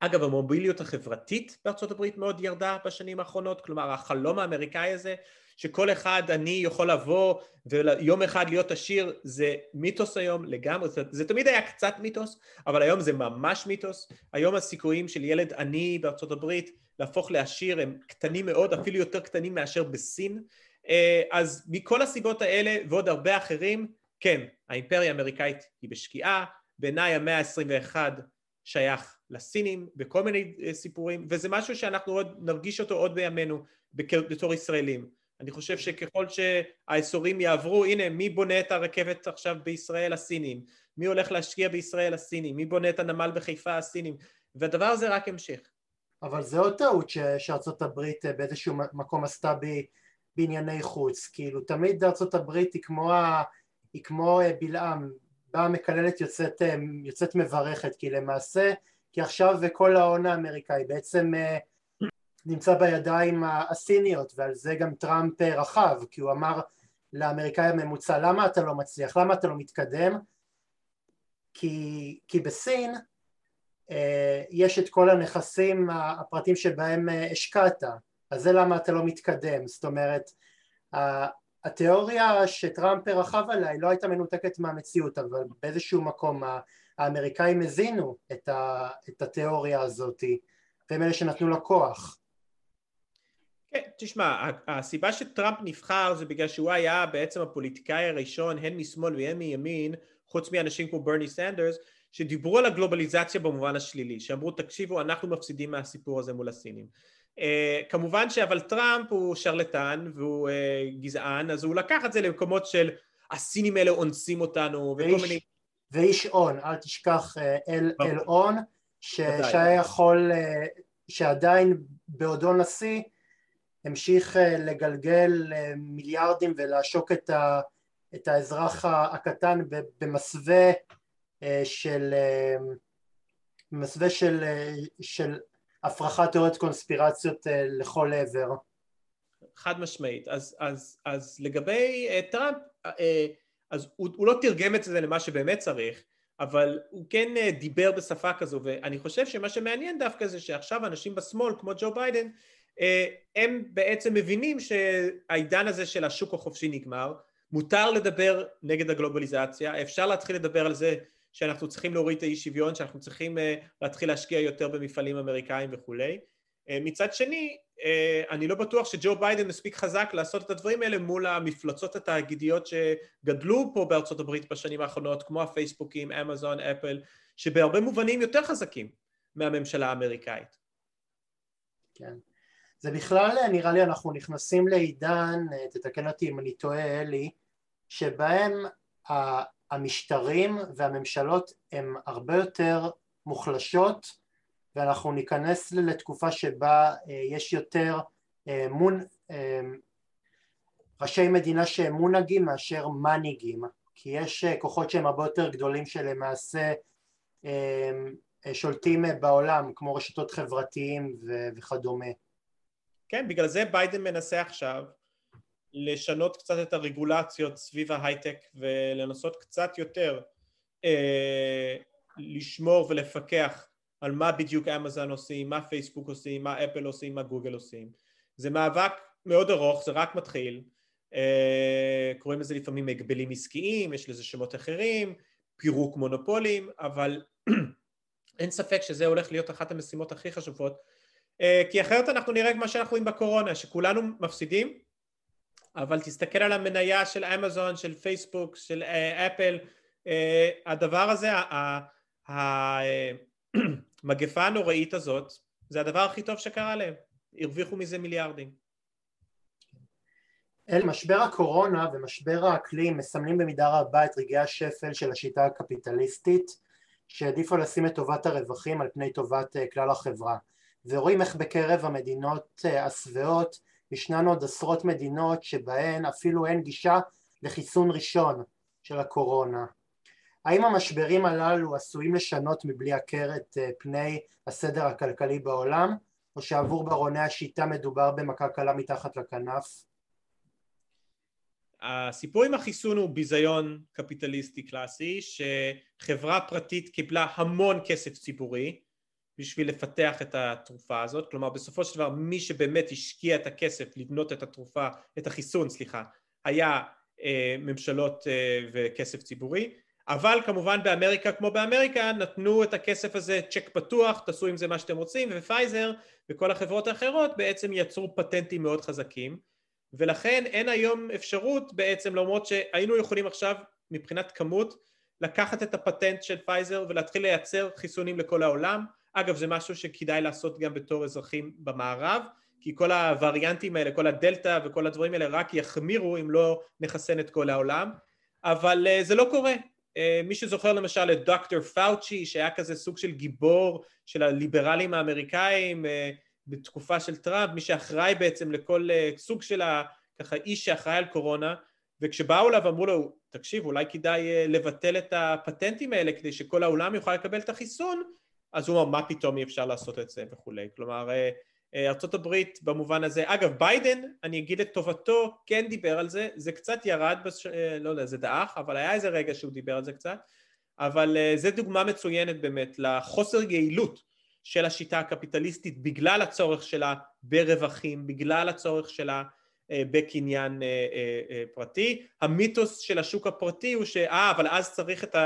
אגב המוביליות החברתית בארצות הברית מאוד ירדה בשנים האחרונות, כלומר החלום האמריקאי הזה שכל אחד אני יכול לבוא ויום אחד להיות עשיר זה מיתוס היום לגמרי, זה, זה תמיד היה קצת מיתוס, אבל היום זה ממש מיתוס. היום הסיכויים של ילד עני בארצות הברית להפוך לעשיר הם קטנים מאוד, אפילו יותר קטנים מאשר בסין. אה, אז מכל הסיבות האלה ועוד הרבה אחרים, כן, האימפריה האמריקאית היא בשקיעה, בעיניי המאה ה-21 שייך לסינים בכל מיני אה, סיפורים, וזה משהו שאנחנו עוד נרגיש אותו עוד בימינו בתור ישראלים. אני חושב שככל שהעשורים יעברו, הנה מי בונה את הרכבת עכשיו בישראל? הסינים, מי הולך להשקיע בישראל? הסינים, מי בונה את הנמל בחיפה? הסינים, והדבר הזה רק המשיך. אבל זה עוד טעות שארצות הברית אה, באיזשהו מקום עשתה בענייני חוץ, כאילו תמיד ארצות הברית היא כמו, ה, היא כמו אה, בלעם, באה מקללת יוצאת, אה, יוצאת מברכת, כי למעשה, כי עכשיו כל ההון האמריקאי בעצם נמצא בידיים הסיניות ועל זה גם טראמפ רכב כי הוא אמר לאמריקאי הממוצע למה אתה לא מצליח, למה אתה לא מתקדם? כי, כי בסין אה, יש את כל הנכסים הפרטים שבהם אה, השקעת. אז זה למה אתה לא מתקדם. זאת אומרת התיאוריה שטראמפ רכב עליה היא לא הייתה מנותקת מהמציאות אבל באיזשהו מקום האמריקאים הזינו את, ה, את התיאוריה הזאת והם אלה שנתנו לה כוח כן, תשמע, הסיבה שטראמפ נבחר זה בגלל שהוא היה בעצם הפוליטיקאי הראשון הן משמאל והן מימין, חוץ מאנשים כמו ברני סנדרס, שדיברו על הגלובליזציה במובן השלילי, שאמרו תקשיבו אנחנו מפסידים מהסיפור הזה מול הסינים. Uh, כמובן שאבל טראמפ הוא שרלטן והוא uh, גזען, אז הוא לקח את זה למקומות של הסינים האלה אונסים אותנו וכל מיני... ואיש און, אל תשכח uh, אל, אל און, שהיה יכול, שעדיין בעודו נשיא המשיך אה, לגלגל אה, מיליארדים ולעשוק את, ה, את האזרח הקטן במסווה אה, של במסווה של, של הפרחת תיאוריות קונספירציות לכל עבר. חד משמעית. אז, אז, אז לגבי טראמפ, אז הוא, הוא לא תרגם את זה למה שבאמת צריך, אבל הוא כן דיבר בשפה כזו, ואני חושב שמה שמעניין דווקא זה שעכשיו אנשים בשמאל כמו ג'ו ביידן אה, הם בעצם מבינים שהעידן הזה של השוק החופשי נגמר, מותר לדבר נגד הגלובליזציה, אפשר להתחיל לדבר על זה שאנחנו צריכים להוריד את האי שוויון, שאנחנו צריכים אה, להתחיל להשקיע יותר במפעלים אמריקאים וכולי. אה, מצד שני, אני לא בטוח שג'ו ביידן מספיק חזק לעשות את הדברים האלה מול המפלצות התאגידיות שגדלו פה בארצות הברית בשנים האחרונות, כמו הפייסבוקים, אמזון, אפל, שבהרבה מובנים יותר חזקים מהממשלה האמריקאית. כן. זה בכלל נראה לי אנחנו נכנסים לעידן, תתקן אותי אם אני טועה אלי, שבהם המשטרים והממשלות הם הרבה יותר מוחלשות ואנחנו ניכנס לתקופה שבה אה, יש יותר אה, מון, אה, ראשי מדינה שהם מונהגים מאשר מנהיגים כי יש כוחות שהם הרבה יותר גדולים שלמעשה שולטים בעולם כמו רשתות חברתיים וכדומה. כן, בגלל זה ביידן מנסה עכשיו לשנות קצת את הרגולציות סביב ההייטק ולנסות קצת יותר אה, לשמור ולפקח על מה בדיוק אמזון עושים, מה פייסבוק עושים, מה אפל עושים, מה גוגל עושים. זה מאבק מאוד ארוך, זה רק מתחיל, אה, קוראים לזה לפעמים הגבלים עסקיים, יש לזה שמות אחרים, פירוק מונופולים, אבל אין ספק שזה הולך להיות אחת המשימות הכי חשובות אה, כי אחרת אנחנו נראה מה שאנחנו רואים בקורונה, שכולנו מפסידים, אבל תסתכל על המניה של אמזון, של פייסבוק, של אה, אפל, אה, הדבר הזה, המגפה הנוראית הזאת, זה הדבר הכי טוב שקרה להם, הרוויחו מזה מיליארדים. אל משבר הקורונה ומשבר האקלים מסמלים במידה רבה את רגעי השפל של השיטה הקפיטליסטית שהעדיפו לשים את טובת הרווחים על פני טובת כלל החברה ורואים איך בקרב המדינות השבעות ישנן עוד עשרות מדינות שבהן אפילו אין גישה לחיסון ראשון של הקורונה. האם המשברים הללו עשויים לשנות מבלי הכר את פני הסדר הכלכלי בעולם או שעבור ברוני השיטה מדובר במכה קלה מתחת לכנף? הסיפור עם החיסון הוא ביזיון קפיטליסטי קלאסי שחברה פרטית קיבלה המון כסף ציבורי בשביל לפתח את התרופה הזאת. כלומר בסופו של דבר מי שבאמת השקיע את הכסף לבנות את התרופה את החיסון סליחה היה אה, ממשלות אה, וכסף ציבורי. אבל כמובן באמריקה כמו באמריקה נתנו את הכסף הזה צ'ק פתוח תעשו עם זה מה שאתם רוצים ופייזר וכל החברות האחרות בעצם יצרו פטנטים מאוד חזקים. ולכן אין היום אפשרות בעצם למרות שהיינו יכולים עכשיו מבחינת כמות לקחת את הפטנט של פייזר ולהתחיל לייצר חיסונים לכל העולם אגב זה משהו שכדאי לעשות גם בתור אזרחים במערב כי כל הווריאנטים האלה, כל הדלתא וכל הדברים האלה רק יחמירו אם לא נחסן את כל העולם. אבל uh, זה לא קורה. uh, מי שזוכר למשל את דוקטור פאוצ'י שהיה כזה סוג של גיבור של הליברלים האמריקאים uh, בתקופה של טראמפ, מי שאחראי בעצם לכל uh, סוג של ה, ככה איש שאחראי על קורונה וכשבאו אליו אמרו לו תקשיב אולי כדאי לבטל את הפטנטים האלה כדי שכל העולם יוכל לקבל את החיסון אז הוא אמר מה פתאום אי אפשר לעשות את זה? וכולי. כלומר uh, ארה"ב במובן הזה אגב ביידן אני אגיד את טובתו כן דיבר על זה זה קצת ירד בש... לא יודע זה דעך אבל היה איזה רגע שהוא דיבר על זה קצת. אבל זה דוגמה מצוינת באמת לחוסר יעילות של השיטה הקפיטליסטית בגלל הצורך שלה ברווחים, בגלל הצורך שלה אה, בקניין אה, אה, פרטי. המיתוס של השוק הפרטי הוא שאה אבל אז צריך את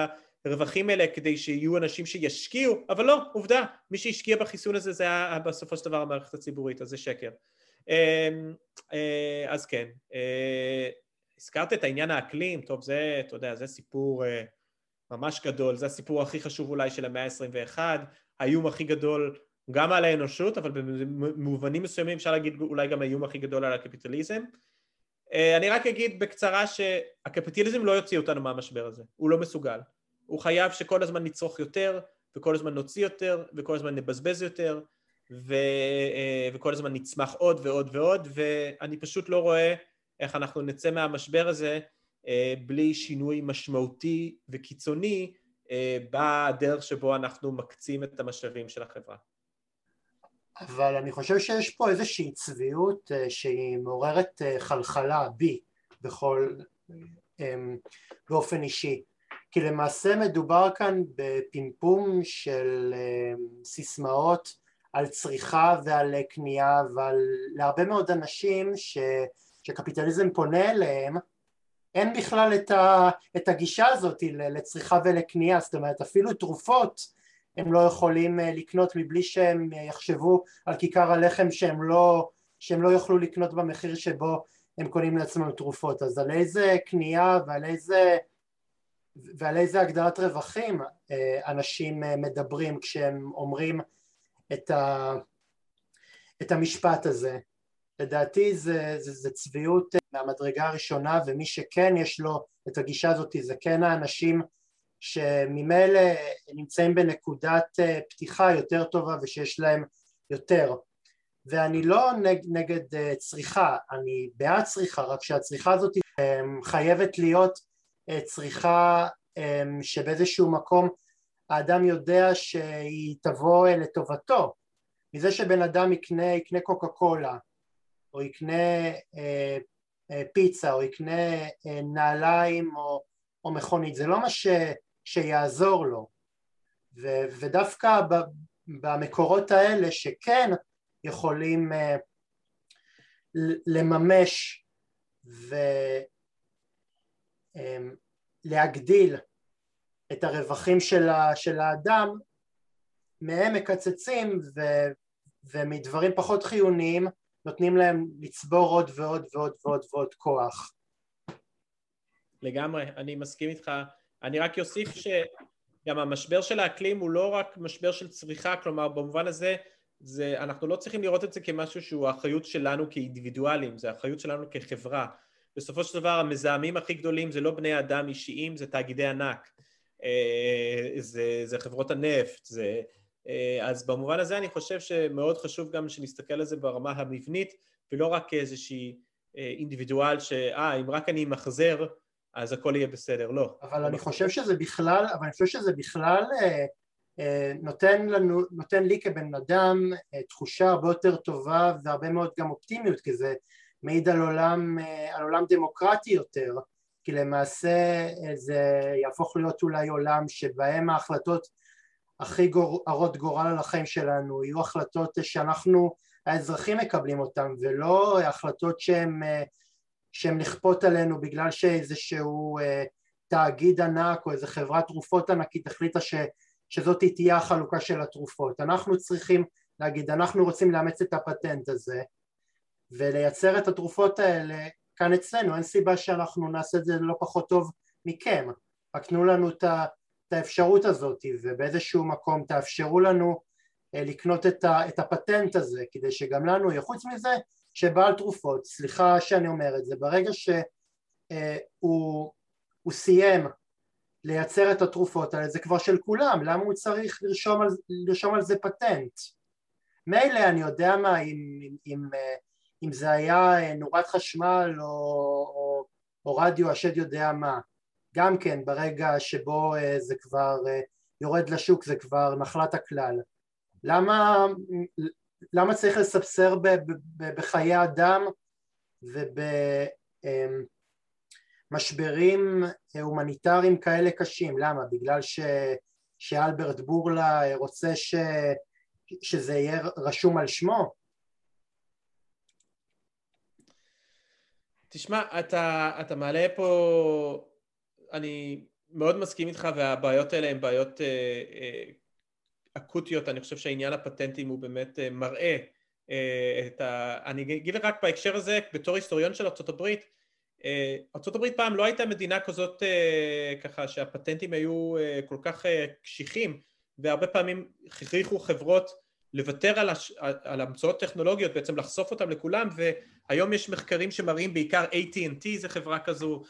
הרווחים האלה כדי שיהיו אנשים שישקיעו, אבל לא, עובדה, מי שהשקיע בחיסון הזה זה היה בסופו של דבר המערכת הציבורית, אז זה שקר. אז כן, הזכרת את העניין האקלים, טוב זה, אתה יודע, זה סיפור ממש גדול, זה הסיפור הכי חשוב אולי של המאה ה-21, האיום הכי גדול גם על האנושות, אבל במובנים מסוימים אפשר להגיד אולי גם האיום הכי גדול על הקפיטליזם. אה, אני רק אגיד בקצרה שהקפיטליזם לא יוציא אותנו מהמשבר הזה, הוא לא מסוגל. הוא חייב שכל הזמן נצרוך יותר, וכל הזמן נוציא יותר, וכל הזמן נבזבז יותר, ו... אה, וכל הזמן נצמח עוד ועוד ועוד, ואני פשוט לא רואה איך אנחנו נצא מהמשבר הזה אה, בלי שינוי משמעותי וקיצוני אה, בדרך שבו אנחנו מקצים את המשאבים של החברה. אבל אני חושב שיש פה איזושהי צביעות שהיא מעוררת חלחלה בי בכל, באופן אישי כי למעשה מדובר כאן בפמפום של סיסמאות על צריכה ועל קנייה ועל להרבה מאוד אנשים ש, שקפיטליזם פונה אליהם אין בכלל את, ה, את הגישה הזאת לצריכה ולקנייה, זאת אומרת אפילו תרופות הם לא יכולים אה, לקנות מבלי שהם אה, יחשבו על כיכר הלחם שהם לא, שהם לא יוכלו לקנות במחיר שבו הם קונים לעצמם תרופות, אז על איזה קנייה ועל איזה, ועל איזה הגדרת רווחים אה, אנשים מדברים כשהם אומרים את, ה, את המשפט הזה. לדעתי זה, זה, זה צביעות אה, מהמדרגה הראשונה ומי שכן יש לו את הגישה הזאת זה כן האנשים שממילא נמצאים בנקודת אה, פתיחה יותר טובה ושיש להם יותר. ואני לא נג, נגד אה, צריכה, אני בעד צריכה רק שהצריכה הזאת חייבת להיות צריכה שבאיזשהו מקום האדם יודע שהיא תבוא לטובתו. מזה שבן אדם יקנה, יקנה קוקה קולה או יקנה אה, אה, פיצה או יקנה אה, נעליים או, או מכונית, זה לא מה ש, שיעזור לו. ו, ודווקא ב, במקורות האלה שכן יכולים אה, לממש ולהגדיל אה, את הרווחים של, ה, של האדם מהם מקצצים ו, ומדברים פחות חיוניים נותנים להם לצבור עוד ועוד ועוד ועוד ועוד כוח. לגמרי, אני מסכים איתך. אני רק אוסיף שגם המשבר של האקלים הוא לא רק משבר של צריכה, כלומר במובן הזה זה, אנחנו לא צריכים לראות את זה כמשהו שהוא האחריות שלנו כאינדיבידואלים, זה האחריות שלנו כחברה. בסופו של דבר המזהמים הכי גדולים זה לא בני אדם אישיים, זה תאגידי ענק. זה, זה חברות הנפט, זה... אז במובן הזה אני חושב שמאוד חשוב גם שנסתכל על זה ברמה המבנית ולא רק כאיזושהי אינדיבידואל שאה, אם רק אני אמחזר אז הכל יהיה בסדר, לא. אבל אני חושב שזה בכלל, אבל אני חושב שזה בכלל אה, אה, נותן לנו, נותן לי כבן אדם אה, תחושה הרבה יותר טובה והרבה מאוד גם אופטימיות, כי זה מעיד על עולם, על עולם דמוקרטי יותר, כי למעשה זה יהפוך להיות אולי עולם שבהם ההחלטות הכי הרות גורל על החיים שלנו יהיו החלטות שאנחנו האזרחים מקבלים אותן ולא החלטות שהן שהן נכפות עלינו בגלל שאיזשהו אה, תאגיד ענק או איזה חברת תרופות ענקית החליטה ש, שזאת תהיה החלוקה של התרופות. אנחנו צריכים להגיד, אנחנו רוצים לאמץ את הפטנט הזה ולייצר את התרופות האלה כאן אצלנו, אין סיבה שאנחנו נעשה את זה לא פחות טוב מכם, רק תנו לנו את, האפשרות הזאת ובאיזשהו מקום תאפשרו לנו אה, לקנות את, ה, את הפטנט הזה כדי שגם לנו יהיה. חוץ מזה שבעל תרופות, סליחה שאני אומר את זה, ברגע שהוא הוא סיים לייצר את התרופות האלה זה כבר של כולם, למה הוא צריך לרשום על, לרשום על זה פטנט? מילא אני יודע מה אם, אם, אם, אם זה היה נורת חשמל או, או, או רדיו השד יודע מה גם כן ברגע שבו זה כבר יורד לשוק זה כבר נחלת הכלל למה, למה צריך לספסר בחיי אדם ובמשברים הומניטריים כאלה קשים? למה? בגלל ש, שאלברט בורלה רוצה ש, שזה יהיה רשום על שמו? תשמע, אתה, אתה מעלה פה, אני מאוד מסכים איתך והבעיות האלה הן בעיות אה, אה, אקוטיות, אני חושב שהעניין הפטנטים הוא באמת אה, מראה אה, את ה... אני אגיד רק בהקשר הזה, בתור היסטוריון של ארה"ב, אה, ארה"ב פעם לא הייתה מדינה כזאת ככה שהפטנטים היו כל כך קשיחים והרבה פעמים הכריחו חברות לוותר על, הש... על המצאות טכנולוגיות, בעצם לחשוף אותם לכולם והיום יש מחקרים שמראים בעיקר AT&T זה חברה כזו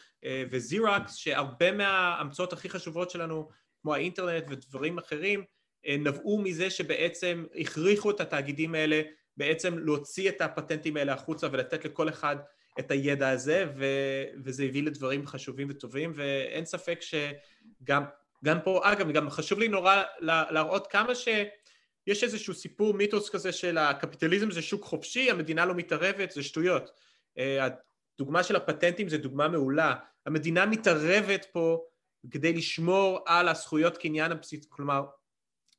וזירקס שהרבה מההמצאות הכי חשובות שלנו כמו האינטרנט ודברים אחרים אה, נבעו מזה שבעצם הכריחו את התאגידים האלה בעצם להוציא את הפטנטים האלה החוצה ולתת לכל אחד את הידע הזה ו, וזה הביא לדברים חשובים וטובים ואין ספק שגם גם פה, אגב, גם חשוב לי נורא להראות כמה שיש איזשהו סיפור מיתוס כזה של הקפיטליזם זה שוק חופשי, המדינה לא מתערבת, זה שטויות. אה, הדוגמה של הפטנטים זה דוגמה מעולה. המדינה מתערבת פה כדי לשמור על הזכויות קניין הבסיס, כלומר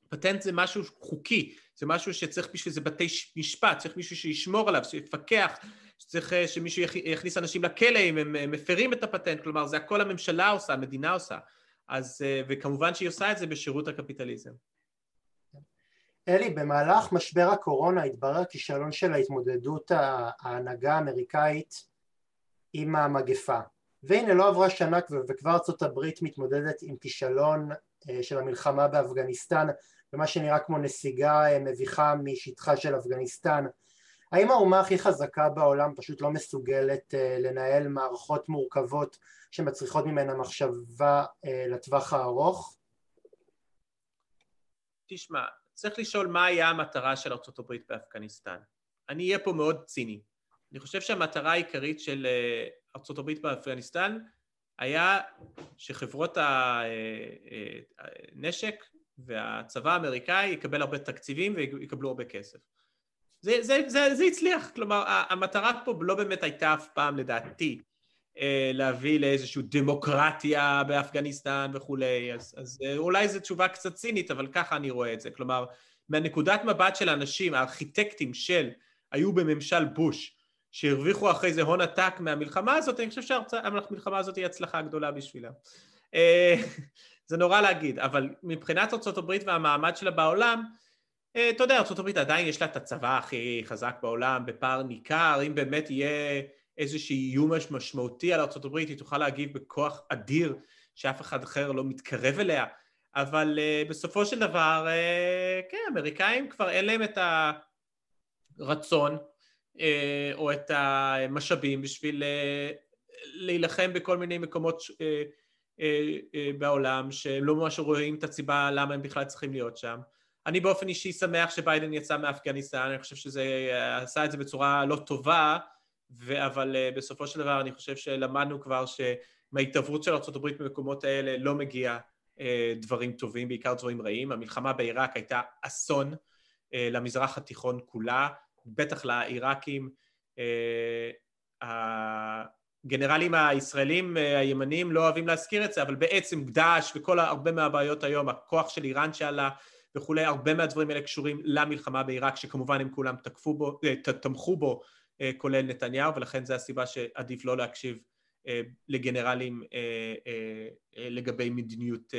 פטנט זה משהו חוקי, זה משהו שצריך בשביל זה בתי משפט, צריך מישהו שישמור עליו, שיפקח, שצריך אה, שמישהו יכניס אנשים לכלא אם הם מפרים את הפטנט, כלומר זה הכל הממשלה עושה, המדינה עושה, אז, אה, וכמובן שהיא עושה את זה בשירות הקפיטליזם. אלי, במהלך משבר הקורונה התברר כישלון של ההתמודדות ההנהגה האמריקאית עם המגפה. והנה לא עברה שנה וכבר ארצות הברית מתמודדת עם כישלון אה, של המלחמה באפגניסטן ומה שנראה כמו נסיגה אה, מביכה משטחה של אפגניסטן האם האומה הכי חזקה בעולם פשוט לא מסוגלת אה, לנהל מערכות מורכבות שמצריכות ממנה מחשבה לטווח הארוך? תשמע, צריך לשאול מה היה המטרה של ארה"ב באפגניסטן. אני אהיה פה מאוד ציני. אני חושב שהמטרה העיקרית של ארה"ב באפגניסטן היה שחברות הנשק והצבא האמריקאי יקבל הרבה תקציבים ויקבלו הרבה כסף. זה, זה, זה, זה הצליח, כלומר המטרה פה לא באמת הייתה אף פעם לדעתי אה, להביא לאיזושהי דמוקרטיה באפגניסטן וכולי, אז, אז אה, אולי זו תשובה קצת צינית, אבל ככה אני רואה את זה, כלומר מהנקודת מבט של האנשים, הארכיטקטים של היו בממשל בוש שהרוויחו אחרי זה הון עתק מהמלחמה הזאת, אני חושב שהמלחמה הזאת היא הצלחה גדולה בשבילם. אה, זה נורא להגיד, אבל מבחינת ארה"ב והמעמד שלה בעולם, אה, אתה יודע, ארה"ב עדיין יש לה את הצבא הכי חזק בעולם, בפער ניכר, אם באמת יהיה איזשהו איום משמעותי על ארה"ב, היא תוכל להגיב בכוח אדיר שאף אחד אחר לא מתקרב אליה, אבל uh, בסופו של דבר, uh, כן, האמריקאים כבר אין להם את הרצון uh, או את המשאבים בשביל uh, להילחם בכל מיני מקומות uh, בעולם, שהם לא ממש רואים את הסיבה למה הם בכלל צריכים להיות שם. אני באופן אישי שמח שביידן יצא מאפגניסטן, אני חושב שזה עשה את זה בצורה לא טובה, אבל בסופו של דבר אני חושב שלמדנו כבר שמההתעברות של ארה"ב במקומות האלה לא מגיע דברים טובים, בעיקר דברים רעים. המלחמה בעיראק הייתה אסון למזרח התיכון כולה, בטח לעיראקים. הגנרלים הישראלים הימנים לא אוהבים להזכיר את זה, אבל בעצם דאעש וכל הרבה מהבעיות היום, הכוח של איראן שעלה וכולי, הרבה מהדברים האלה קשורים למלחמה בעיראק, שכמובן הם כולם תקפו בו, תמכו בו, כולל נתניהו, ולכן זו הסיבה שעדיף לא להקשיב לגנרלים לגבי מדיניות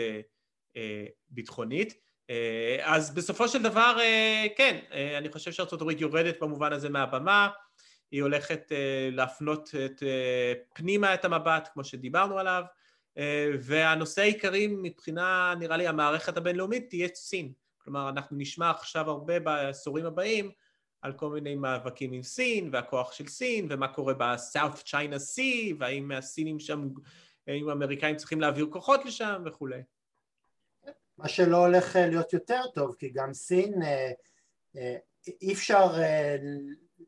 ביטחונית. אז בסופו של דבר, כן, אני חושב הברית יורדת במובן הזה מהבמה, היא הולכת להפנות את פנימה את המבט, כמו שדיברנו עליו, והנושא העיקרי מבחינה, נראה לי, המערכת הבינלאומית תהיה סין. כלומר, אנחנו נשמע עכשיו הרבה בעשורים הבאים על כל מיני מאבקים עם סין, והכוח של סין, ומה קורה ב-South China Sea, והאם הסינים שם, האם האמריקאים צריכים להעביר כוחות לשם וכולי. מה שלא הולך להיות יותר טוב, כי גם סין, אי אפשר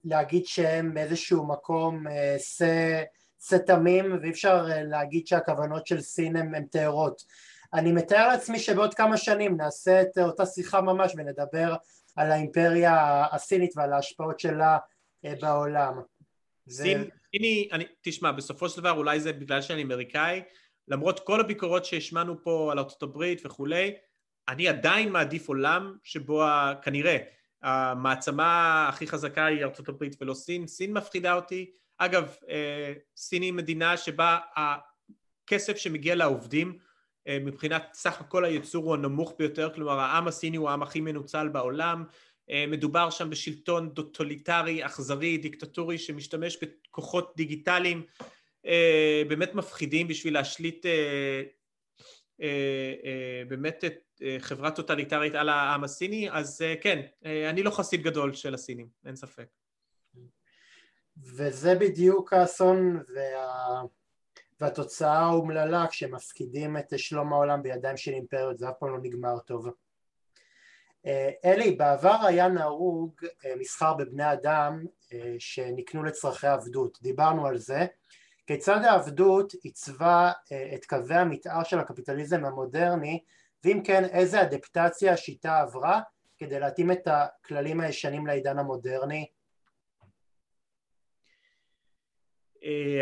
להגיד שהם באיזשהו מקום שא תמים, ואי אפשר להגיד שהכוונות של סין הן טהורות. אני מתאר לעצמי שבעוד כמה שנים נעשה את אותה שיחה ממש ונדבר על האימפריה הסינית ועל ההשפעות שלה בעולם. סין, סיני, אני, תשמע, בסופו של דבר אולי זה בגלל שאני אמריקאי, למרות כל הביקורות שהשמענו פה על ארצות הברית וכולי, אני עדיין מעדיף עולם שבו כנראה המעצמה הכי חזקה היא ארצות הברית ולא סין, סין מפחידה אותי, אגב סין היא מדינה שבה הכסף שמגיע לעובדים מבחינת סך הכל הייצור הוא הנמוך ביותר, כלומר העם הסיני הוא העם הכי מנוצל בעולם, מדובר שם בשלטון טוטליטרי, אכזרי, דיקטטורי שמשתמש בכוחות דיגיטליים באמת מפחידים בשביל להשליט באמת חברה טוטליטרית על העם הסיני, אז כן, אני לא חסיד גדול של הסינים, אין ספק. וזה בדיוק האסון וה... והתוצאה האומללה כשמפקידים את שלום העולם בידיים של אימפריות זה אף פעם לא נגמר טוב. אלי, בעבר היה נהוג מסחר בבני אדם שנקנו לצרכי עבדות, דיברנו על זה, כיצד העבדות עיצבה את קווי המתאר של הקפיטליזם המודרני? ואם כן איזה אדפטציה השיטה עברה כדי להתאים את הכללים הישנים לעידן המודרני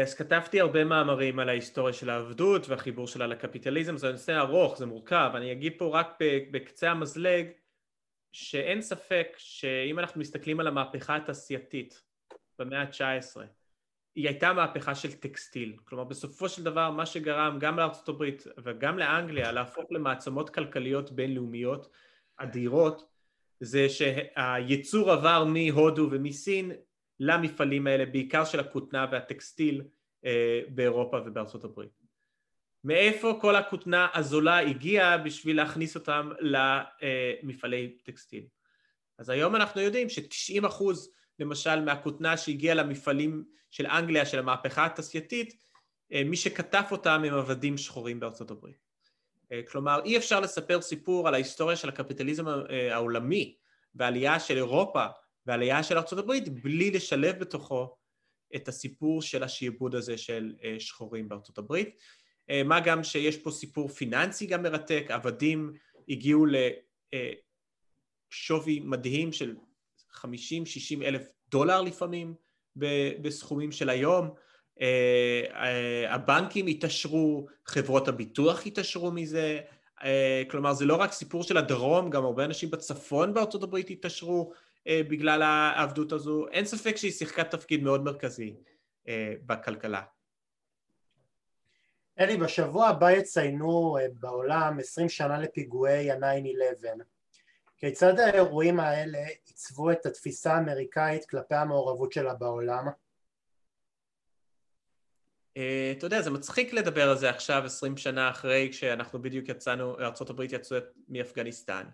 אז כתבתי הרבה מאמרים על ההיסטוריה של העבדות והחיבור שלה לקפיטליזם, זה נושא ארוך, זה מורכב, אני אגיד פה רק בקצה המזלג שאין ספק שאם אנחנו מסתכלים על המהפכה התעשייתית במאה ה-19 היא הייתה מהפכה של טקסטיל, כלומר בסופו של דבר מה שגרם גם לארצות הברית וגם לאנגליה להפוך למעצמות כלכליות בינלאומיות אדירות זה שהייצור עבר מהודו ומסין למפעלים האלה, בעיקר של הכותנה והטקסטיל באירופה ובארצות הברית. מאיפה כל הכותנה הזולה הגיעה בשביל להכניס אותם למפעלי טקסטיל? אז היום אנחנו יודעים ש-90 אחוז למשל מהכותנה שהגיעה למפעלים של אנגליה של המהפכה התעשייתית, מי שכתב אותם הם עבדים שחורים בארצות הברית. כלומר אי אפשר לספר סיפור על ההיסטוריה של הקפיטליזם העולמי והעלייה של אירופה ועלייה של ארה"ב בלי לשלב בתוכו את הסיפור של השיעבוד הזה של שחורים בארצות הברית. מה גם שיש פה סיפור פיננסי גם מרתק, עבדים הגיעו לשווי מדהים של 50-60 אלף דולר לפעמים בסכומים של היום, הבנקים התעשרו, חברות הביטוח התעשרו מזה, כלומר זה לא רק סיפור של הדרום, גם הרבה אנשים בצפון בארצות הברית התעשרו בגלל העבדות הזו, אין ספק שהיא שיחקה תפקיד מאוד מרכזי בכלכלה. אלי, בשבוע הבא יציינו בעולם 20 שנה לפיגועי ה-9-11. כיצד האירועים האלה עיצבו את התפיסה האמריקאית כלפי המעורבות שלה בעולם? אתה יודע, זה מצחיק לדבר על זה עכשיו 20 שנה אחרי כשאנחנו בדיוק יצאנו, ארה"ב יצאו מאפגניסטן.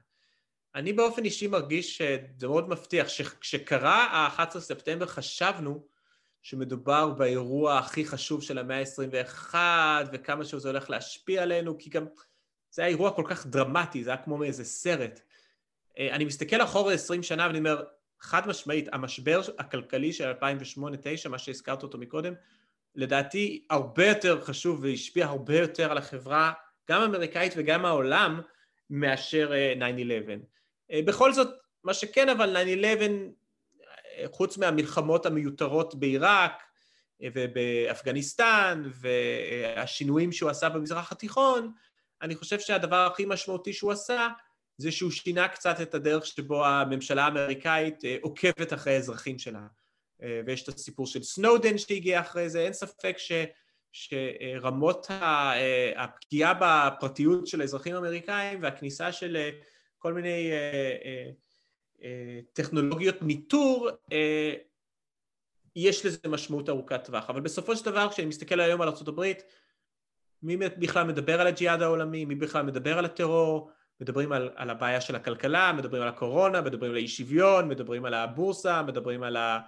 אני באופן אישי מרגיש שזה מאוד מבטיח, שכשקרה ה-11 ספטמבר חשבנו שמדובר באירוע הכי חשוב של המאה ה-21 וכמה שזה הולך להשפיע עלינו, כי גם זה היה אירוע כל כך דרמטי, זה היה כמו מאיזה סרט. אה, אני מסתכל אחורה 20 שנה ואני אומר, חד משמעית, המשבר הכלכלי של 2008-2009, מה שהזכרת אותו מקודם, לדעתי הרבה יותר חשוב והשפיע הרבה יותר על החברה, גם האמריקאית וגם העולם, מאשר 9-11. אה, אה, בכל זאת, מה שכן אבל 9-11, חוץ מהמלחמות המיותרות בעיראק ובאפגניסטן והשינויים שהוא עשה במזרח התיכון, אני חושב שהדבר הכי משמעותי שהוא עשה זה שהוא שינה קצת את הדרך שבו הממשלה האמריקאית אה, עוקבת אחרי האזרחים שלה. אה, ויש את הסיפור של סנודן שהגיע אחרי זה, אין ספק ש, שרמות אה, הפגיעה בפרטיות של האזרחים האמריקאים והכניסה של כל מיני טכנולוגיות ניטור, יש לזה משמעות ארוכת טווח. אבל בסופו של דבר, כשאני מסתכל היום על ארה"ב, מי בכלל מדבר על הג'יהאד העולמי, מי בכלל מדבר על הטרור, מדברים על, על הבעיה של הכלכלה, מדברים על הקורונה, מדברים על האי שוויון, מדברים על הבורסה, מדברים על ה...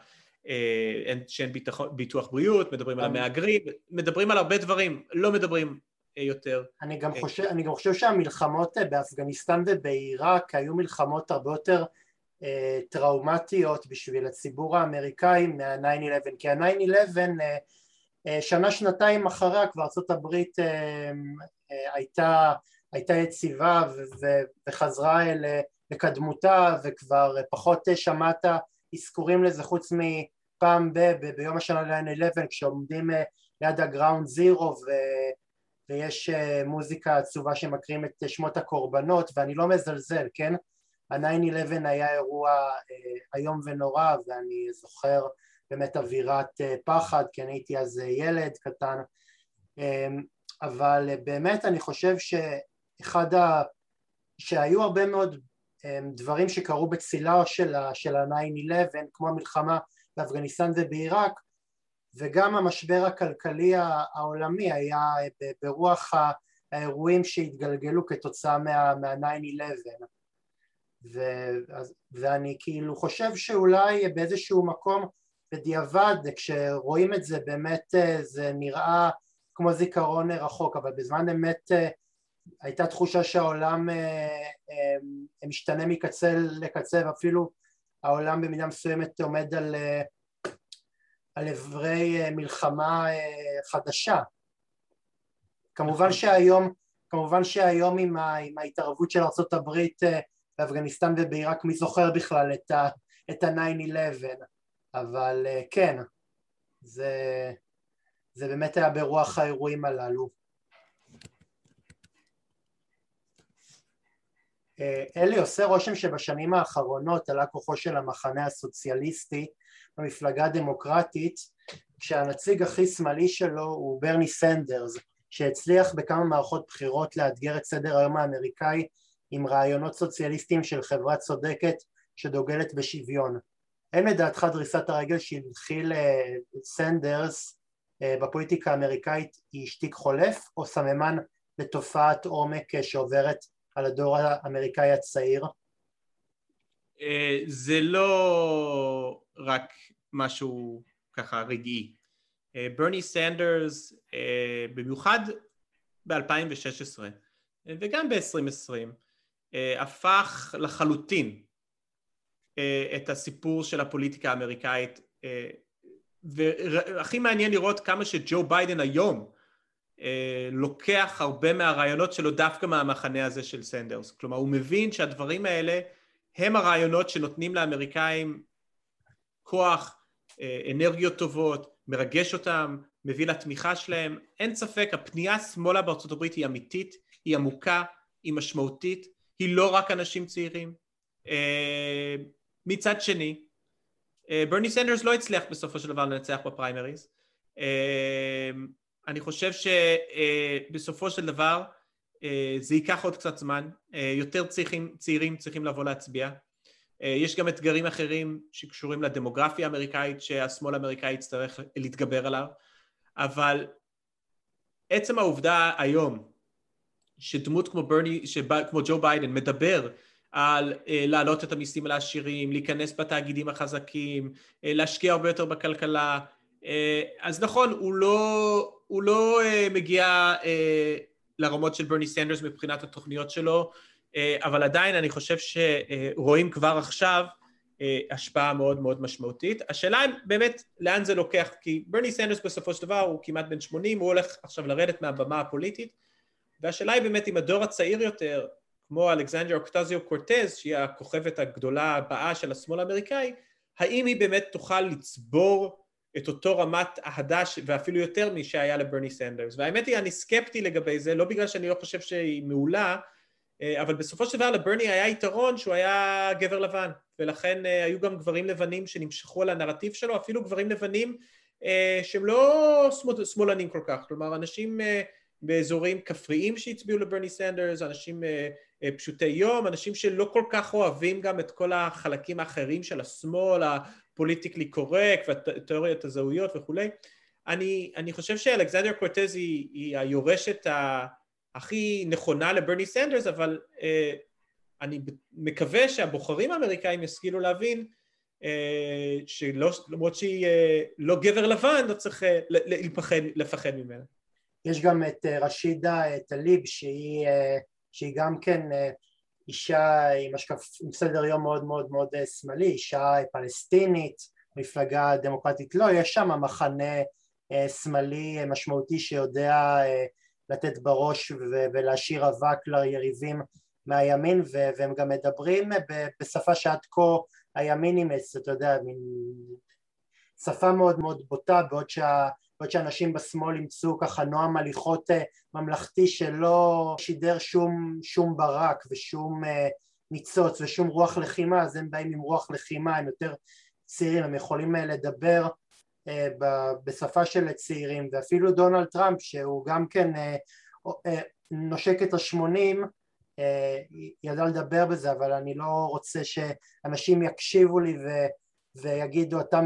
אה, שאין ביטוח בריאות, מדברים על המהגרים, מדברים על הרבה דברים, לא מדברים אה, יותר. אני גם, אה, חושב, אני גם חושב שהמלחמות באפגניסטן ובעיראק היו מלחמות הרבה יותר אה, טראומטיות בשביל הציבור האמריקאי מה-9-11, כי ה-9-11 אה, אה, שנה שנתיים אחריה כבר ארה"ב אה, אה, הייתה הייתה יציבה וחזרה אל לקדמותה וכבר פחות שמעת אזכורים לזה חוץ מפעם ב, ב, ביום השנה ל-9-11 כשעומדים אה, ליד הגראונד זירו ו, ויש אה, מוזיקה עצובה שמקריאים את שמות הקורבנות ואני לא מזלזל, כן? ה-9-11 היה אירוע אה, איום ונורא ואני זוכר באמת אווירת פחד כי אני הייתי אז ילד קטן אבל באמת אני חושב ש... אחד ה... שהיו הרבה מאוד אמ, דברים שקרו בצילה של ה-9-11 כמו המלחמה באפגניסטן ובעיראק וגם המשבר הכלכלי העולמי היה ברוח האירועים שהתגלגלו כתוצאה מה-9-11 ו... ואני כאילו חושב שאולי באיזשהו מקום בדיעבד כשרואים את זה באמת אה, זה נראה כמו זיכרון רחוק אבל בזמן אמת אה, הייתה תחושה שהעולם אה, משתנה מקצה לקצה ואפילו העולם במידה מסוימת עומד על, על אברי מלחמה חדשה. כמובן. שהיום, כמובן שהיום עם, ה, עם ההתערבות של ארה"ב באפגניסטן ובעיראק מי זוכר בכלל את ה-9-11 אבל כן זה, זה באמת היה ברוח האירועים הללו אלי עושה רושם שבשנים האחרונות עלה כוחו של המחנה הסוציאליסטי במפלגה הדמוקרטית כשהנציג הכי שמאלי שלו הוא ברני סנדרס שהצליח בכמה מערכות בחירות לאתגר את סדר היום האמריקאי עם רעיונות סוציאליסטיים של חברה צודקת שדוגלת בשוויון. אין לדעתך דריסת הרגל שהתחיל אה, סנדרס אה, בפוליטיקה האמריקאית היא שטיק חולף או סממן לתופעת עומק אה, שעוברת על הדור האמריקאי הצעיר? אה, זה לא רק משהו ככה רגעי. אה, ברני סנדרס, אה, במיוחד ב-2016 וגם ב-2020, הפך לחלוטין את הסיפור של הפוליטיקה האמריקאית והכי מעניין לראות כמה שג'ו ביידן היום אה, לוקח הרבה מהרעיונות שלו דווקא מהמחנה הזה של סנדרס. כלומר, הוא מבין שהדברים האלה הם הרעיונות שנותנים לאמריקאים כוח, אה, אנרגיות טובות, מרגש אותם, מביא לתמיכה שלהם. אין ספק, הפנייה שמאלה בארצות הברית היא אמיתית, היא עמוקה, היא משמעותית, היא לא רק אנשים צעירים. אה, מצד שני, ברני סנדרס לא הצליח בסופו של דבר לנצח בפריימריז. אני חושב שבסופו של דבר אה, זה ייקח עוד קצת זמן, אה, יותר צריכים, צעירים צריכים לבוא להצביע. אה, יש גם אתגרים אחרים שקשורים לדמוגרפיה האמריקאית שהשמאל האמריקאי יצטרך להתגבר עליו, אבל עצם העובדה היום שדמות כמו ברני, שבא, כמו ג'ו ביידן מדבר על להעלות את המיסים על העשירים, להיכנס בתאגידים החזקים, להשקיע הרבה יותר בכלכלה, אז נכון, הוא לא, הוא לא מגיע לרמות של ברני סנדרס מבחינת התוכניות שלו, אבל עדיין אני חושב שרואים כבר עכשיו השפעה מאוד מאוד משמעותית. השאלה היא באמת לאן זה לוקח, כי ברני סנדרס בסופו של דבר הוא כמעט בן 80, הוא הולך עכשיו לרדת מהבמה הפוליטית, והשאלה היא באמת אם הדור הצעיר יותר, כמו אלכסנדר אוקטזיו קורטז, שהיא הכוכבת הגדולה הבאה של השמאל האמריקאי, האם היא באמת תוכל לצבור את אותו רמת אהדה ואפילו יותר משהיה לברני סנדרס. והאמת היא, אני סקפטי לגבי זה, לא בגלל שאני לא חושב שהיא מעולה, אה, אבל בסופו של דבר לברני היה יתרון שהוא היה גבר לבן, ולכן אה, היו גם גברים לבנים שנמשכו על הנרטיב שלו, אפילו גברים לבנים אה, שהם לא שמאלנים כל כך, כלומר אנשים באזורים כפריים שהצביעו לברני סנדרס, אנשים פשוטי יום, אנשים שלא כל כך אוהבים גם את כל החלקים האחרים של השמאל, ה politically correct והתיאוריות הזהויות וכולי. אני, אני חושב שאלכסנדריה קורטז היא, היא היורשת ה... הכי נכונה לברני סנדרס, אבל אה, אני מקווה שהבוחרים האמריקאים ישכילו להבין אה, שלמרות שהיא אה, לא גבר לבן, לא צריך אה, לפחד, לפחד ממנה. יש גם את אה, רשידה טליב שהיא, אה, שהיא גם כן אה, אישה עם, השקף, עם סדר יום מאוד מאוד מאוד שמאלי, אישה פלסטינית, מפלגה דמוקרטית. לא, יש שם מחנה שמאלי משמעותי שיודע לתת בראש ולהשאיר אבק ליריבים מהימין והם גם מדברים בשפה שעד כה הימין אימץ, אתה יודע, מין שפה מאוד מאוד בוטה בעוד, שה, בעוד שאנשים בשמאל ימצאו ככה נועם הליכות אה, ממלכתי שלא שידר שום, שום ברק ושום אה, ניצוץ ושום רוח לחימה אז הם באים עם רוח לחימה, הם יותר צעירים, הם יכולים אה, לדבר בשפה של צעירים ואפילו דונלד טראמפ שהוא גם כן נושק את השמונים ידע לדבר בזה אבל אני לא רוצה שאנשים יקשיבו לי ו, ויגידו אתה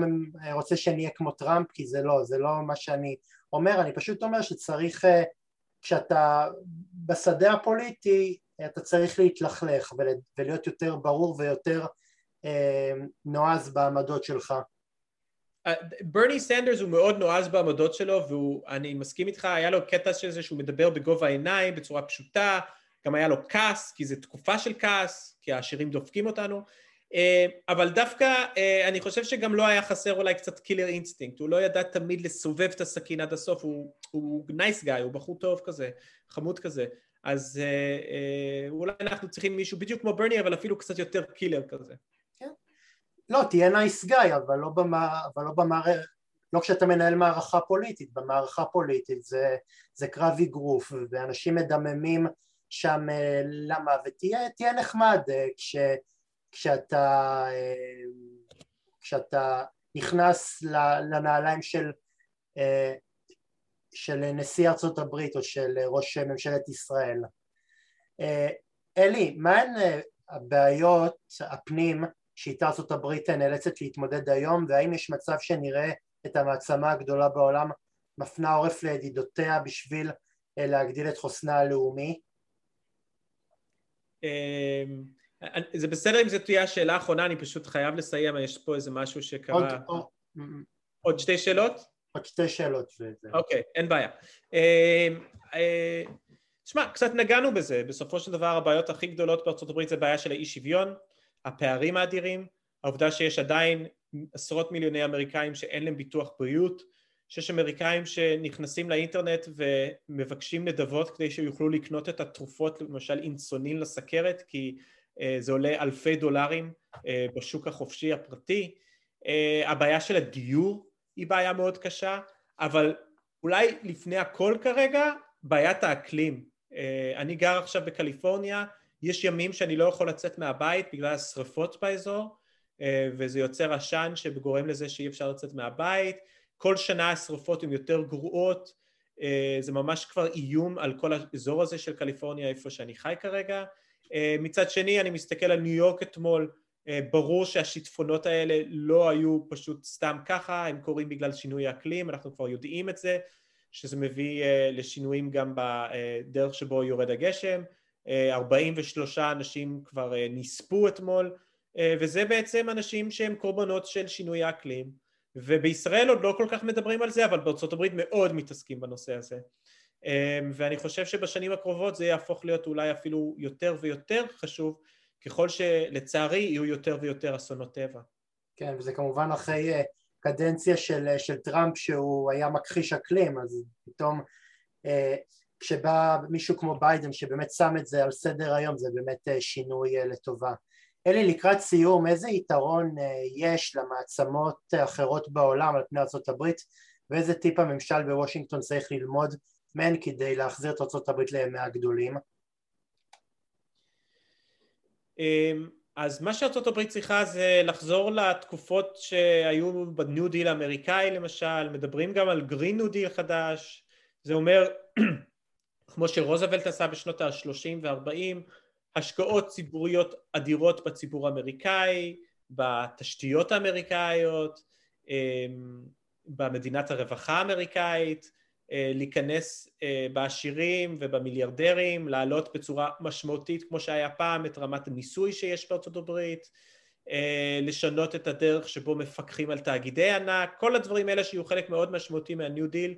רוצה שאני אהיה כמו טראמפ? כי זה לא, זה לא מה שאני אומר, אני פשוט אומר שצריך כשאתה בשדה הפוליטי אתה צריך להתלכלך ולהיות יותר ברור ויותר נועז בעמדות שלך. ברני סנדרס הוא מאוד נועז בעמדות שלו ואני מסכים איתך, היה לו קטע של זה שהוא מדבר בגובה העיניים בצורה פשוטה, גם היה לו כעס, כי זו תקופה של כעס, כי העשירים דופקים אותנו, אה, אבל דווקא אה, אני חושב שגם לא היה חסר אולי קצת killer instinct, הוא לא ידע תמיד לסובב את הסכין עד הסוף, הוא nice guy, הוא בחור טוב כזה, חמוד כזה, אז אה, אולי אנחנו צריכים מישהו בדיוק כמו ברני אבל אפילו קצת יותר killer כזה. לא, תהיה nice guy, אבל לא, במה, אבל לא במערכת, לא כשאתה מנהל מערכה פוליטית, במערכה פוליטית זה, זה קרב אגרוף ואנשים מדממים שם אה, למה, ותהיה נחמד אה, כש, כשאתה, אה, כשאתה נכנס לנעליים של, של נשיא ארצות הברית או של ראש ממשלת ישראל. אלי, מהן הבעיות הפנים שאיתה ארצות הברית נאלצת להתמודד היום והאם יש מצב שנראה את המעצמה הגדולה בעולם מפנה עורף לידידותיה בשביל אה, להגדיל את חוסנה הלאומי? זה בסדר אם זו תהיה השאלה האחרונה, אני פשוט חייב לסיים, יש פה איזה משהו שקרה... עוד, עוד שתי שאלות? עוד שתי שאלות. אוקיי, אין בעיה. אמ, אה, תשמע, קצת נגענו בזה, בסופו של דבר הבעיות הכי גדולות בארצות הברית זה בעיה של האי שוויון, הפערים האדירים, העובדה שיש עדיין עשרות מיליוני אמריקאים שאין להם ביטוח בריאות, שיש אמריקאים שנכנסים לאינטרנט ומבקשים נדבות כדי שיוכלו לקנות את התרופות, למשל אינסונין לסכרת, כי זה עולה אלפי דולרים uh, בשוק החופשי הפרטי. Uh, הבעיה של הדיור היא בעיה מאוד קשה, אבל אולי לפני הכל כרגע, בעיית האקלים. אני גר עכשיו בקליפורניה, יש ימים שאני לא יכול לצאת מהבית בגלל השרפות באזור אה, וזה יוצר עשן שגורם לזה שאי אפשר לצאת מהבית כל שנה השרפות הן יותר גרועות אה, זה ממש כבר איום על כל האזור הזה של קליפורניה איפה שאני חי כרגע אה, מצד שני אני מסתכל על ניו יורק אתמול ברור שהשיטפונות האלה לא היו פשוט סתם ככה הם קורים בגלל שינוי האקלים אנחנו כבר יודעים את זה שזה מביא לשינויים גם בדרך שבו יורד הגשם 43 אנשים כבר אה, נספו אתמול אה, וזה בעצם אנשים שהם קורבנות של שינוי האקלים ובישראל עוד לא כל כך מדברים על זה, אבל בארצות הברית מאוד מתעסקים בנושא הזה. אמ, ואני חושב שבשנים הקרובות זה יהפוך להיות אולי אפילו יותר ויותר חשוב, ככל שלצערי יהיו יותר ויותר אסונות טבע. כן, וזה כמובן אחרי אה, קדנציה של, אה, של טראמפ שהוא היה מכחיש אקלים, אז פתאום אה, כשבא מישהו כמו ביידן שבאמת שם את זה על סדר היום זה באמת שינוי לטובה. אלי, לקראת סיום, איזה יתרון יש למעצמות אחרות בעולם על פני ארה"ב ואיזה טיפ הממשל בוושינגטון צריך ללמוד מהן כדי להחזיר את ארה"ב לימי הגדולים? אמ, אז מה שארצות הברית צריכה זה לחזור לתקופות שהיו ב New Deal האמריקאי למשל, מדברים גם על Green New Deal חדש, זה אומר כמו שרוזוולט עשה בשנות ה-30 וה-40, השקעות ציבוריות אדירות בציבור האמריקאי, בתשתיות האמריקאיות, אמ, במדינת הרווחה האמריקאית, להיכנס אה, בעשירים ובמיליארדרים, לעלות בצורה משמעותית כמו שהיה פעם את רמת המיסוי שיש בארצות הברית, אה, לשנות את הדרך שבו מפקחים על תאגידי ענק, כל הדברים האלה שיהיו חלק מאוד משמעותי מה New Deal,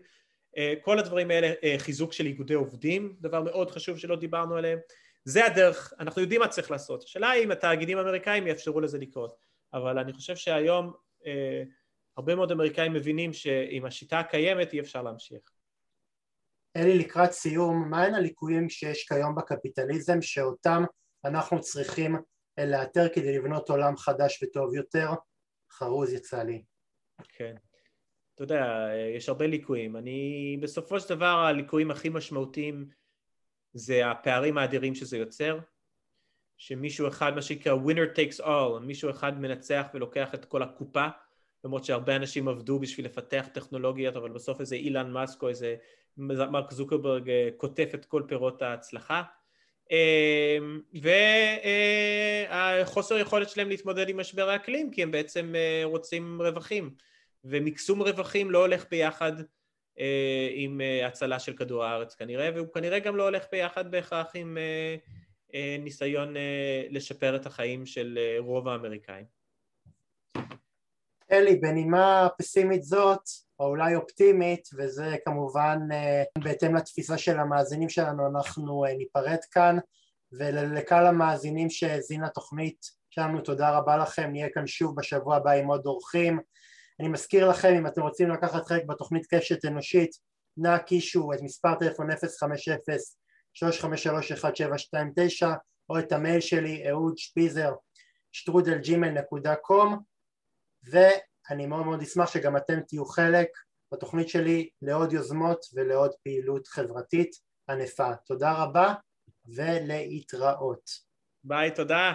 כל הדברים האלה, חיזוק של איגודי עובדים, דבר מאוד חשוב שלא דיברנו עליהם, זה הדרך, אנחנו יודעים מה צריך לעשות, השאלה היא אם התאגידים האמריקאים יאפשרו לזה לקרות, אבל אני חושב שהיום הרבה מאוד אמריקאים מבינים שעם השיטה הקיימת אי אפשר להמשיך. אלי לקראת סיום, מהם הליקויים שיש כיום בקפיטליזם שאותם אנחנו צריכים לאתר כדי לבנות עולם חדש וטוב יותר? חרוז יצא לי. כן. אתה יודע, יש הרבה ליקויים. אני, בסופו של דבר הליקויים הכי משמעותיים זה הפערים האדירים שזה יוצר, שמישהו אחד, מה שנקרא winner takes all, מישהו אחד מנצח ולוקח את כל הקופה, למרות שהרבה אנשים עבדו בשביל לפתח טכנולוגיות, אבל בסוף איזה אילן מאסק או איזה מרק זוקרברג אה, קוטף את כל פירות ההצלחה. אה, והחוסר יכולת שלהם להתמודד עם משבר האקלים, כי הם בעצם אה, רוצים רווחים, ומקסום רווחים לא הולך ביחד עם הצלה של כדור הארץ כנראה, והוא כנראה גם לא הולך ביחד בהכרח עם ניסיון לשפר את החיים של רוב האמריקאים. אלי, בנימה פסימית זאת, או אולי אופטימית, וזה כמובן אה, בהתאם לתפיסה של המאזינים שלנו, אנחנו אה, ניפרד כאן, ולקהל המאזינים שהאזין לתוכנית שלנו, תודה רבה לכם, נהיה כאן שוב בשבוע הבא עם עוד אורחים. אני מזכיר לכם, אם אתם רוצים לקחת חלק בתוכנית קשת אנושית, נא קישו את מספר טלפון 050-353-1729 או את המייל שלי, אהוד שפיזר, שטרודל ג'ימל נקודה קום ואני מאוד מאוד אשמח שגם אתם תהיו חלק בתוכנית שלי לעוד יוזמות ולעוד פעילות חברתית ענפה. תודה רבה ולהתראות. ביי, תודה.